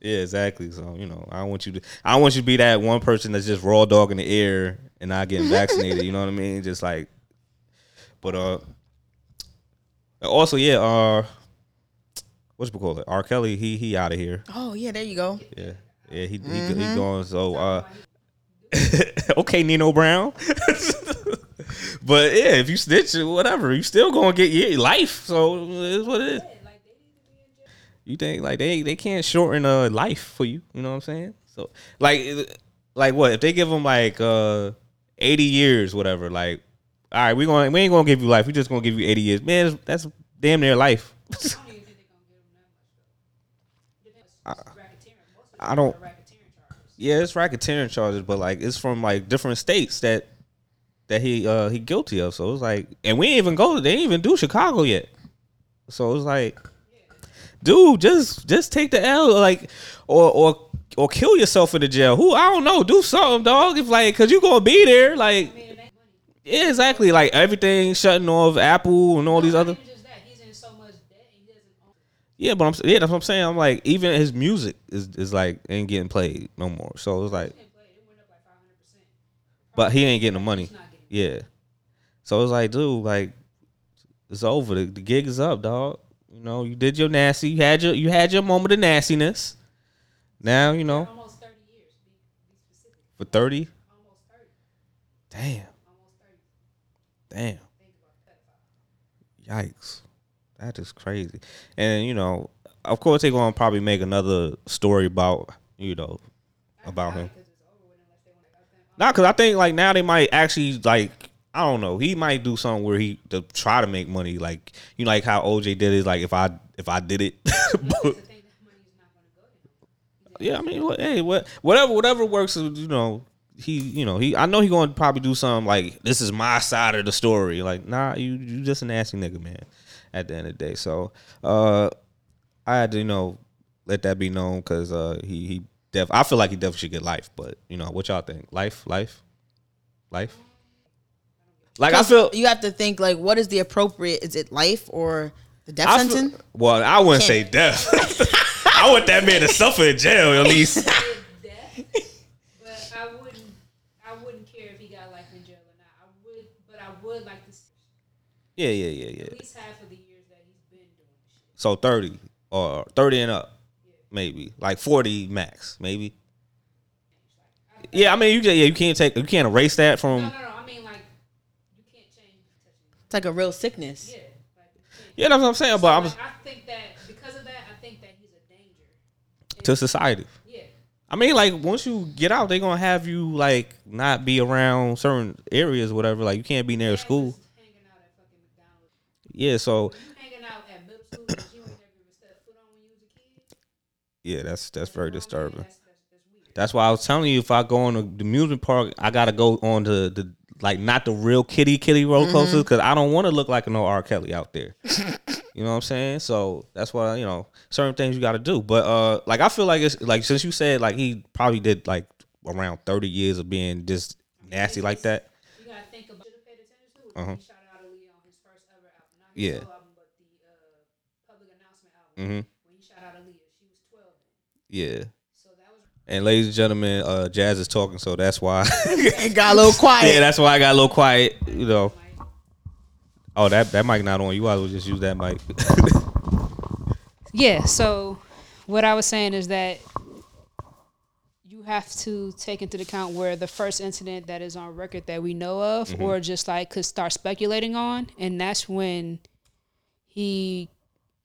yeah, exactly. So you know, I want you to, I want you to be that one person that's just raw dog in the air and not getting vaccinated. you know what I mean? Just like, but uh. Also, yeah, uh, what's we call it? R. Kelly, he he out of here. oh yeah, there you go. Yeah, yeah, he he, he going. So, uh, *laughs* okay, Nino Brown. *laughs* but yeah, if you snitch whatever, you still gonna get your life. So it's what it is. You think like they they can't shorten a life for you? You know what I'm saying? So like like what if they give them like uh 80 years, whatever? Like, all right, we going we ain't gonna give you life. We just gonna give you 80 years. Man, that's damn near life. I don't even think they're gonna give him that much. Though. Depends. Racketeering. Most of I don't- are racketeering charges. yeah, it's racketeering charges, but like it's from like different states that that he uh he guilty of. So it's like, and we ain't even go. They ain't even do Chicago yet. So it's like, dude, just just take the L, like, or or or kill yourself in the jail. Who I don't know, do something, dog. If like, cause you gonna be there, like, I mean, it ain't money. Yeah, exactly. Like everything shutting off, Apple and all these other. even just that. He's in so much debt. He doesn't own. Yeah, but I'm yeah, that's what I'm saying. I'm like, even his music is is like ain't getting played no more. So it's like, it. It like but he ain't getting the money. He's not getting. Yeah. So it's like, dude, like it's over. The, the gig is up, dog. You know, you did your nasty. You had your you had your moment of nastiness. Now you know Almost 30 years. Be, be specific. for thirty. Almost 30. Damn, Almost 30. Damn, Think about pedophile. yikes, that is crazy. And you know, of course, they're gonna probably make another story about you know about him. Because it's over with unless they want to. I think, Nah, cause I think like now they might actually like I don't know. He might do something where he to try to make money, like you know, like how OJ did it. Like if I if I did it, But But- the thing that money's not going to go to him. yeah. I mean, what, hey, what whatever whatever works. You know, he you know he I know he going to probably do something like this is my side of the story. Like nah, you you just a nasty nigga, man. At the end of the day, so uh, I had to you know let that be known because uh he he def I feel like he definitely should get life, but you know what y'all think? Life, life, life. Like I feel you have to think like, what is the appropriate? Is it life or the death I feel- sentence? well, I wouldn't say Can't. death. *laughs* I want that man to suffer in jail at least. *laughs* death, but I wouldn't. I wouldn't care if he got life in jail or not. I would, but I would like to see Yeah, yeah, yeah, yeah. at least half of the years that he's been doing shit. So thirty or thirty and up, maybe like forty max, maybe. Yeah, I mean, you just, yeah, you can't take, you can't erase that from. no, no. no. I mean, like you can't change. touching- It's like a real sickness. Yeah, like. Yeah, that's what I'm saying. But I'm I think that because of that, I think that he's a danger. to society. Yeah, I mean, like once you get out, they're gonna have you like not be around certain areas, or whatever. Like you can't be near school. Just hanging out at fucking McDonald's. Yeah, so When you hanging out at middle school that you ain't never even stepped foot on when you was a kid. yeah, that's that's very you know what I mean? disturbing. That's, that's, that's weird. That's why I was telling you if I go on the, the amusement park, I gotta go on to the like not the real kitty kitty roller coasters because I don't want to look like no R Kelly out there. *laughs* you know what I'm saying? So that's why you know certain things you got to do. But uh, like I feel like it's like since you said like he probably did like around 30 years of being just nasty like that. You gotta think about should have Yeah. solo album, but the uh, public announcement album. Mhm. When he shouted out Aaliyah, she was 12. Yeah. So that was And ladies and gentlemen, uh, Jazz is talking, so that's why. *laughs* It got a little quiet. yeah, that's why I got a little quiet. You know. Oh, that that mic not on. You I would just use that mic. *laughs* Yeah, so what I was saying is that you have to take into account where the first incident that is on record that we know of, or just like could start speculating on, and that's when he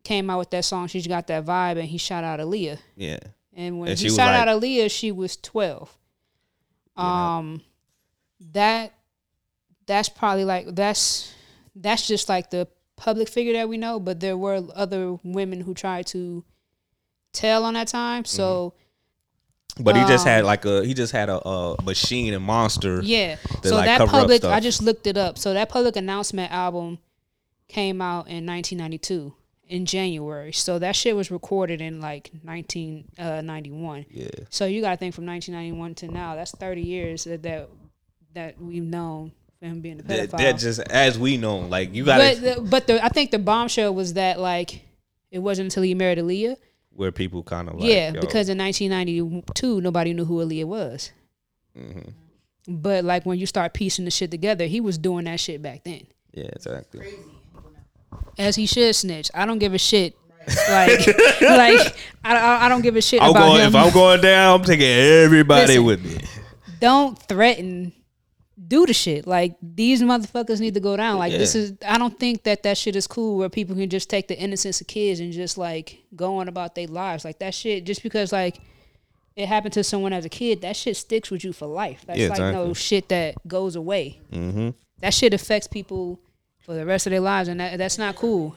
came out with that song. She's got that vibe, and he shot out Aaliyah. yeah. And when And he shot like- out Aaliyah, she was twelve. Um, that that's probably like that's that's just like the public figure that we know. But there were other women who tried to tell on that time. So But he just Um, had like a he just had a, a machine and monster. yeah, so like, that public. I just looked it up. So that public announcement album came out in 1992 in January. So that shit was recorded in like 1991. Yeah. So you got to think from 1991 to now. That's 30 years that that, that we've known him being a That, pedophile. that just as we know, like you got but the, but the I think the bombshell was that like it wasn't until he married Aaliyah. where people kind of like yeah, yo, because in 1992 nobody knew who Aaliyah was. Mm-hmm. But like when you start piecing the shit together, he was doing that shit back then. yeah, exactly. As he should snitch. I don't give a shit. Like, *laughs* like I, I, don't give a shit I'm about going him. if I'm going down, I'm taking everybody Listen. with me. don't threaten do the shit like these motherfuckers need to go down like this is i don't think that that shit is cool where people can just take the innocence of kids and just like go on about their lives like that shit just because like it happened to someone as a kid that shit sticks with you for life that's Yeah, like no shit that goes away Mm-hmm. that shit affects people for the rest of their lives and that, that's not cool.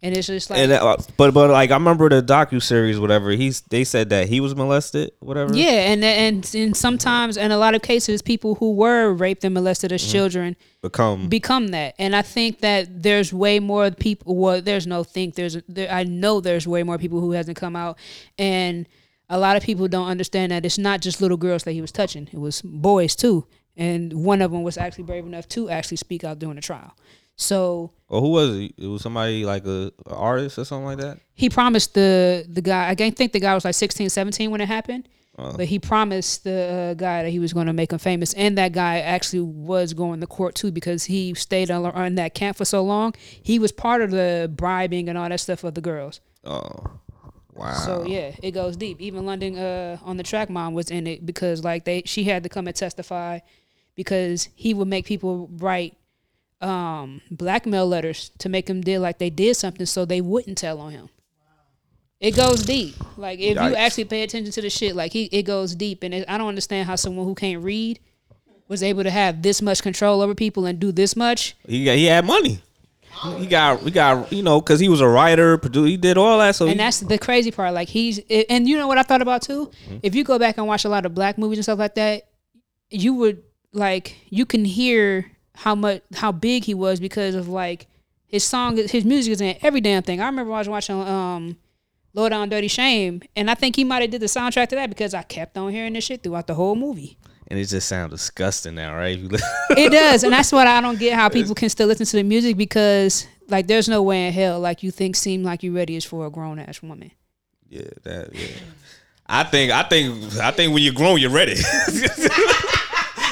And it's just like And uh, but but like I remember the docu series, whatever. He's they said that he was molested, whatever. yeah and and and sometimes in a lot of cases people who were raped and molested as children become. become that. And i think that there's way more people well there's no think there's there, i know there's way more people who hasn't come out. And a lot of people don't understand that it's not just little girls that he was touching it was boys too. And one of them was actually brave enough to actually speak out during the trial So Or who was it? It was somebody like a, a artist or something like that. he promised the the guy. I can't think the guy was like 16, 17 when it happened. Uh. But he promised the uh, guy that he was going to make him famous, and that guy actually was going to court too because he stayed on, on that camp for so long. He was part of the bribing and all that stuff of the girls. Oh, wow. So yeah, it goes deep. Even London uh, on the track mom was in it because like they she had to come and testify because he would make people write um, blackmail letters to make him deal like they did something so they wouldn't tell on him. It goes deep. Like if Yikes. you actually pay attention to the shit, like he it goes deep, and it, I don't understand how someone who can't read was able to have this much control over people and do this much. he got he had money. He got we got you know because he was a writer, producer. He did all that. So And he, that's the crazy part. Like he's, and you know what I thought about too. If you go back and watch a lot of black movies and stuff like that, you would like you can hear how much how big he was because of like his song, his music is in every damn thing. I remember I was watching um, Low Down Dirty Shame, and I think he might have did the soundtrack to that because I kept on hearing this shit throughout the whole movie. and it just sounds disgusting now, right? If you listen- *laughs* It does, and that's what I don't get how people can still listen to the music because like there's no way in hell like you think "Seem Like you're Ready" is for a grown ass woman. yeah, that yeah. I think I think I think when you're grown, you're ready. *laughs*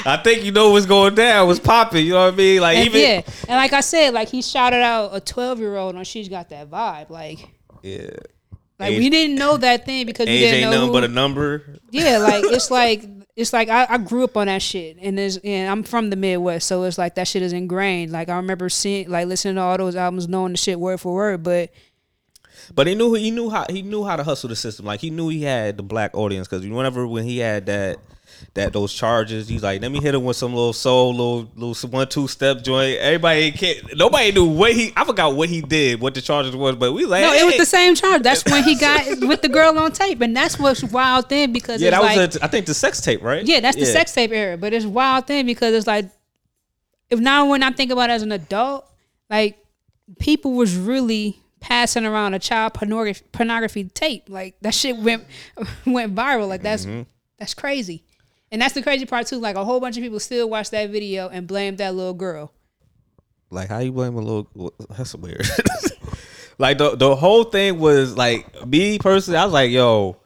I think you know what's going down, what's popping. You know what I mean? Like And even yeah, and like I said, like he shouted out a twelve year old on "She's Got That Vibe." Like, yeah. like Age- we didn't know that thing because we didn't ain't know. nothing Who, but a number. yeah, like *laughs* it's like it's like I, I grew up on that shit, and there's and I'm from the Midwest, so it's like that shit is ingrained. Like I remember seeing, like listening to all those albums, knowing the shit word for word, but But he knew he knew how he knew how to hustle the system. Like he knew he had the black audience because whenever when he had that that those charges, he's like, let me hit him with some little soul, little little one two step joint. Everybody can't. Nobody knew what he. I forgot what he did, what the charges was, but we like, no, it was the same charge. That's when he got *laughs* with the girl on tape, and that's what's wild then because Yeah, that like, was a, I think the sex tape, right? Yeah, that's the sex tape era. But it's wild thing because it's like if now when I think about it as an adult, like people was really passing around a child pornography, pornography tape. Like that shit went *laughs* went viral. Like that's Mm-hmm. that's crazy. And that's the crazy part too. Like a whole bunch of people still watch that video and blame that little girl. Like how you blame a little? That's weird. *laughs* like the the whole thing was like me personally. I was like, yo.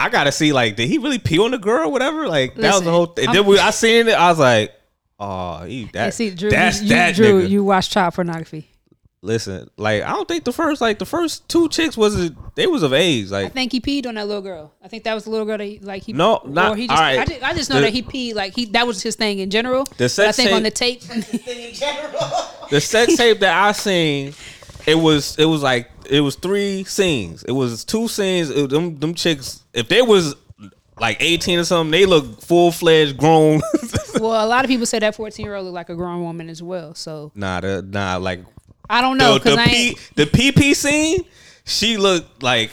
I gotta see like did he really pee on the girl or whatever like that was the whole thing. I'm- Then we, I seen it I was like oh he that And see, Drew, that's you, that Drew, nigga. you watch child pornography. Listen, like I don't think the first like the first two chicks was it? they was of age. Like I Like think he peed on that little girl. I think that was the little girl that he, like he No, not- or he just, all right. I just I just know The- that he peed like he that was his thing in general. The But I sex think on the tape- *laughs* *laughs* tape in general. the sex tape that I seen, it was it was like it was three scenes. It was two scenes. It, them them chicks, if they was like eighteen or something, they look full fledged grown. *laughs* Well, a lot of people say that 14 year old look like a grown woman as well. So nah, nah, like I don't know the because the, I P, the PP scene, she looked like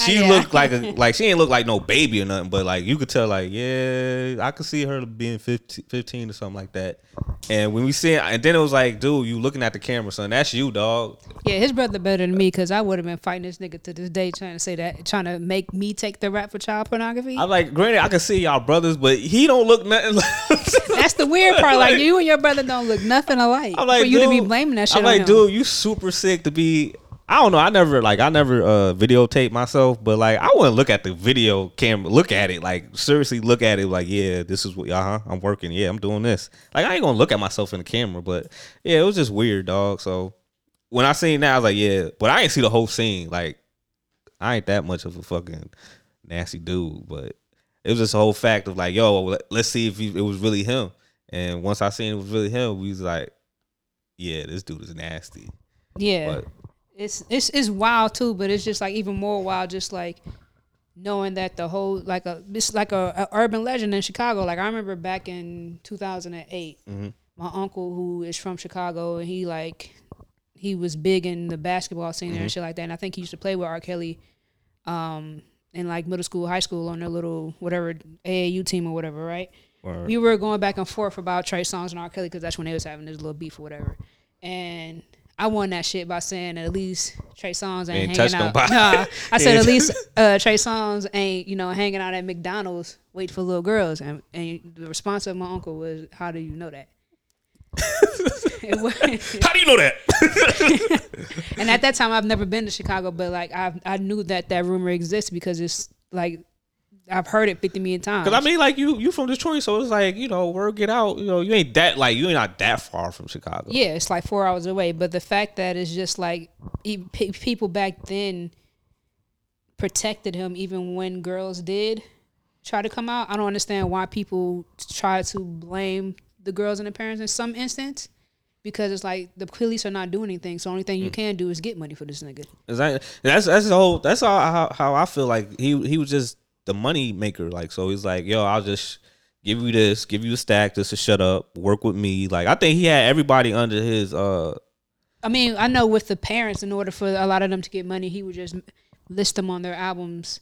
she yeah. looked like a *laughs* like she ain't look like no baby or nothing, but like you could tell like yeah, I could see her being 15, 15 or something like that. And when we see it, and then it was like, dude, you looking at the camera, son, that's you, dog. Yeah, his brother better than me because I would have been fighting this nigga to this day trying to say that, trying to make me take the rap for child pornography. I'm like, granted, I can see y'all brothers, but he don't look nothing like. *laughs* That's the weird part. Like *laughs* you and your brother don't look nothing alike. I'm like, for you to be blaming that shit. I'm like, dude, you super sick to be. I don't know. I never like I never uh videotape myself, but like I wouldn't look at the video camera, look at it, like seriously look at it, like yeah, this is what uh huh, I'm working, yeah, I'm doing this. Like I ain't gonna look at myself in the camera, but yeah, it was just weird, dog. So when I seen that, I was like, yeah, but I ain't see the whole scene. Like I ain't that much of a fucking nasty dude, but it was just a whole fact of like, yo, let- let's see if he, it was really him. And once I seen it was really him, we was like, yeah, this dude is nasty. Yeah, But it's it's it's wild too, but it's just like even more wild, just like knowing that the whole like a it's like a, a urban legend in Chicago. Like I remember back in 2008, my uncle who is from Chicago and he like he was big in the basketball scene there and shit like that. And I think he used to play with R. Kelly, um, in like middle school, high school on their little whatever AAU team or whatever, right? Word. we were going back and forth about Trey Songz and R. Kelly because that's when they was having this little beef or whatever. And I won that shit by saying that at least Trey Songz ain't, Ain't hanging out. Nah, I *laughs* said at least uh, Trey Songz ain't you know hanging out at McDonald's waiting for little girls. And, and the response of my uncle was, "How do you know that?" *laughs* *laughs* How do you know that? and at that time, I've never been to Chicago, but like I I knew that that rumor exists because it's like I've heard it fifty million times. Because I mean, like you, you from Detroit, so it's like you know, word get out. You know, you ain't that like you ain't not that far from Chicago. Yeah, it's like four hours away. But the fact that it's just like people back then protected him even when girls did try to come out. I don't understand why people try to blame the girls and the parents in some instance. Because it's like the police are not doing anything, so the only thing you mm. can do is get money for this nigga. Exactly. That's that's the whole. That's all how, how I feel like he he was just the money maker. Like so, he's like, yo, I'll just give you this, give you a stack just to shut up, work with me. Like I think he had everybody under his. uh I mean, I know with the parents, in order for a lot of them to get money, he would just list them on their albums,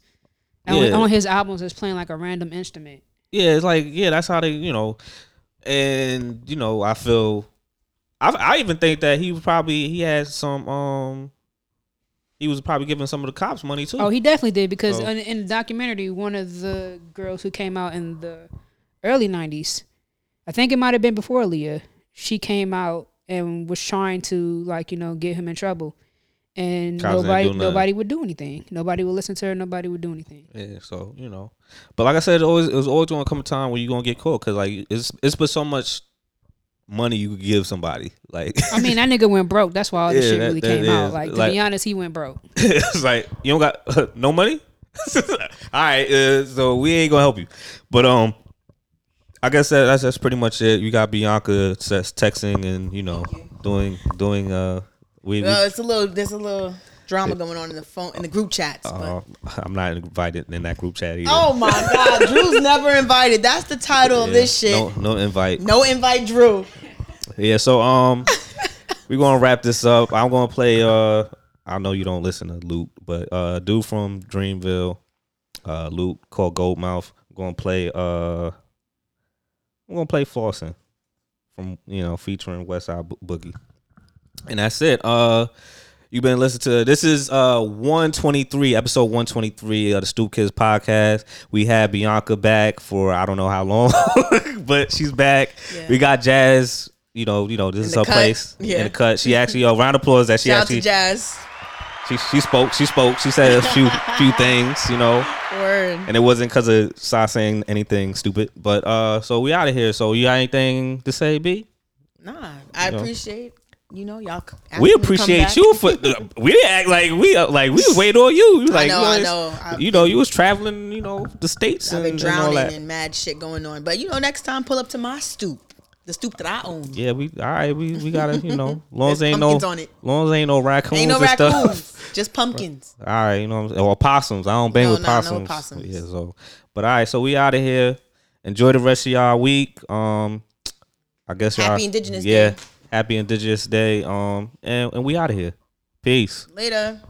on, Yeah. on his albums as playing like a random instrument. Yeah, it's like yeah, that's how they you know, and you know I feel. I I even think that he probably he had some um. He was probably giving some of the cops money too. Oh, he definitely did because So- in, in the documentary, one of the girls who came out in the early '90s, I think it might have been before Aaliyah, she came out and was trying to like you know get him in trouble, and Cops nobody nobody would do anything. Nobody would listen to her. Nobody would do anything. Yeah, so you know, but like I said, it always it was always gonna come a time where you're gonna get caught because like it's it's but so much money you could give somebody. Like I mean, that nigga went broke. That's why all this Yeah, shit that- really that came is. out. Like to Like- be honest, he went broke. *laughs* it's like you don't got *laughs* no money. *laughs* All right, uh, so we ain't gonna help you. But um, I guess that, that's that's pretty much it. You got Bianca texting and you know doing doing uh we. we it's a little. There's a little drama going on in the phone in the group chats. but- uh, I'm not invited in that group chat either. oh my God, Drew's *laughs* never invited. That's the title of this shit. No, No, invite. no invite. Drew. Yeah, so um, we're gonna wrap this up. I'm gonna play. Uh, I know you don't listen to Lute, but uh, dude from Dreamville, uh, Lute called Gold Mouf. I'm gonna play. Uh, I'm gonna play Flossin from you know featuring Westside Bo- Boogie, and that's it. Uh, you've been listening to this is uh 123 episode 123 of the Stoop Kids podcast. We had Bianca back for I don't know how long, *laughs* but she's back. Yeah. We got Jazz. You know, you know, this is her cut. place Yeah. in the cut. She actually, a round of applause that she Shout actually to Jazz. she she spoke. She spoke. She said a few *laughs* few things. You know, Word. and it wasn't because of Sa saying anything stupid. But uh, so we out of here. So you got anything to say, B? Nah, I know. appreciate. You know, y'all. We asking to come appreciate you for. We didn't act like we uh, like we waiting on you. Like know, you I know. You know, you was traveling. You know, the states I've and, been and drowning that. in mad shit going on. But you know, next time pull up to my stoop, the stoop that I own. Yeah, we all right. We we gotta you know, *laughs* long as ain't no on it. long as ain't no raccoons Ain't no and stuff. raccoons, *laughs* just pumpkins. All right, you know, what I'm saying? or possums. I don't bang No, with no, no possums. possums. Yeah, so but all right, so we out of here. Enjoy the rest of y'all week. Um, I guess y'all Happy Indigenous yeah, Day. Happy Indigenous Day. Um, and and we out of here. Peace. Later.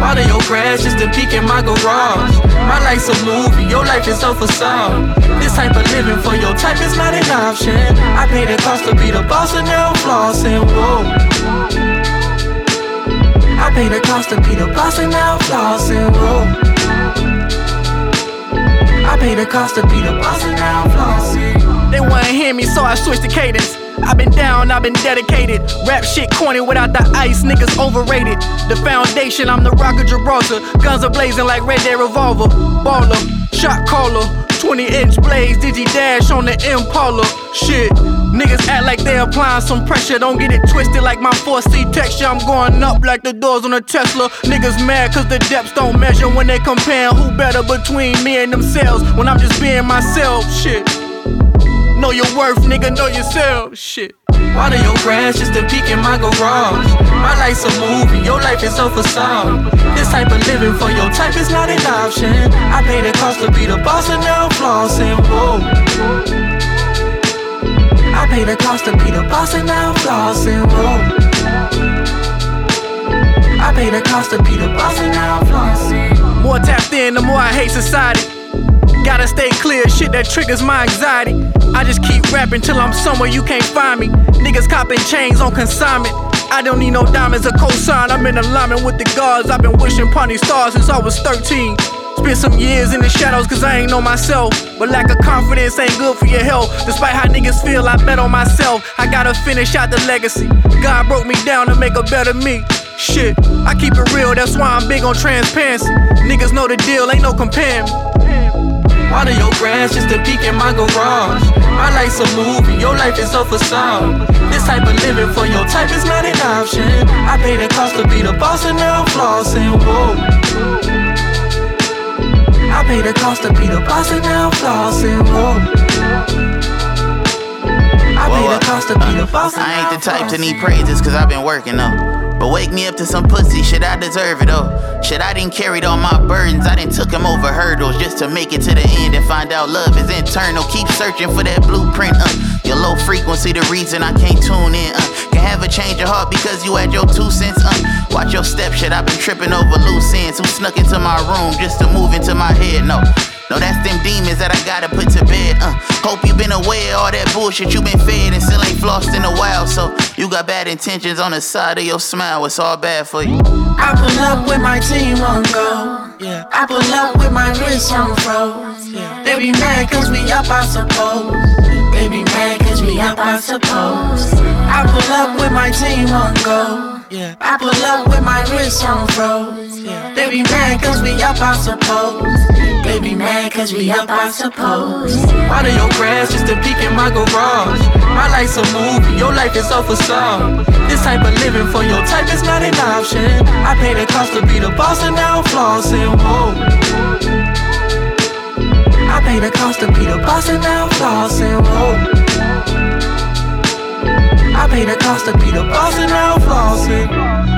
Water your grass just to peek in my garage. My life's a movie, your life is a facade. This type of living for your type is not an option. I pay the cost to be the boss and now I'm flossing. Whoa. I pay the cost be the boss and now flossing. Whoa. I pay the cost be the boss and now flossing. They wanna hear me, so I switched the cadence. I've been down, I've been dedicated. Rap shit corny without the ice, niggas overrated. The foundation, I'm the rock of Gibraltar. Guns are blazing like Red Dead Revolver. Baller, shot caller, 20 inch blades, Digi Dash on the Impala. Shit, niggas act like they applying some pressure. Don't get it twisted like my 4C texture. I'm going up like the doors on a Tesla. Niggas mad cause the depths don't measure when they comparing who better between me and themselves. When I'm just being myself, shit. Know your worth, nigga, know yourself. Shit. Water your grass just to peek in my garage. My life's a movie, your life is a facade. This type of living for your type is not an option. I pay the cost to be the boss and now I'm flossing. Whoa. I pay the cost to be the boss and now I'm flossing. Whoa. I pay the cost to be the boss and now I'm flossing. More tapped in, the more I hate society. Gotta stay clear, shit that triggers my anxiety. I just keep rapping till I'm somewhere you can't find me. Niggas copping chains on consignment. I don't need no diamonds or cosign. I'm in alignment with the gods. I've been wishing upon these stars since I was 13. Spent some years in the shadows cause I ain't know myself. But lack of confidence ain't good for your health. Despite how niggas feel, I bet on myself. I gotta finish out the legacy. God broke me down to make a better me. Shit, I keep it real, that's why I'm big on transparency. Niggas know the deal, ain't no comparing. Your just a peek in my garage. My life's a movie, your life is a facade. This type of living for your type is not an option. I pay the cost to be the boss and now I'm flossing. Whoa. I pay the cost to be the boss and now I'm flossing. Whoa. I pay the cost to be. I ain't the type to need praises cause I've been working though. But wake me up to some pussy, shit, I deserve it though. Shit, I didn't carry all my burdens, I didn't took them over hurdles just to make it to the end and find out love is internal. Keep searching for that blueprint, uh. Your low frequency, the reason I can't tune in, uh. Can have a change of heart because you had your two cents, uh. Watch your step, shit, I've been tripping over loose ends. Who snuck into my room just to move into my head? No. No, that's them demons that I gotta put to bed. Uh, hope you been aware of all that bullshit you been fed and still ain't flossed in a while. So you got bad intentions on the side of your smile. It's all bad for you. I pull up with my team on go. Yeah. I pull up with my wrist on froze. Yeah. They be mad cause we up, I suppose. They be mad cause we up, I suppose. I pull up with my team on go. Yeah. I pull up with my wrist on froze. Yeah. They be mad cause we up, I suppose. They be mad cause we up, I suppose. Water your grass just a peek in my garage. My life's a movie, your life is a facade. This type of living for your type is not an option. I pay the cost to be the boss and now I'm flossing. Whoa. I pay the cost to be the boss and now I'm flossing. Whoa. I pay the cost to be the boss and now I'm flossing.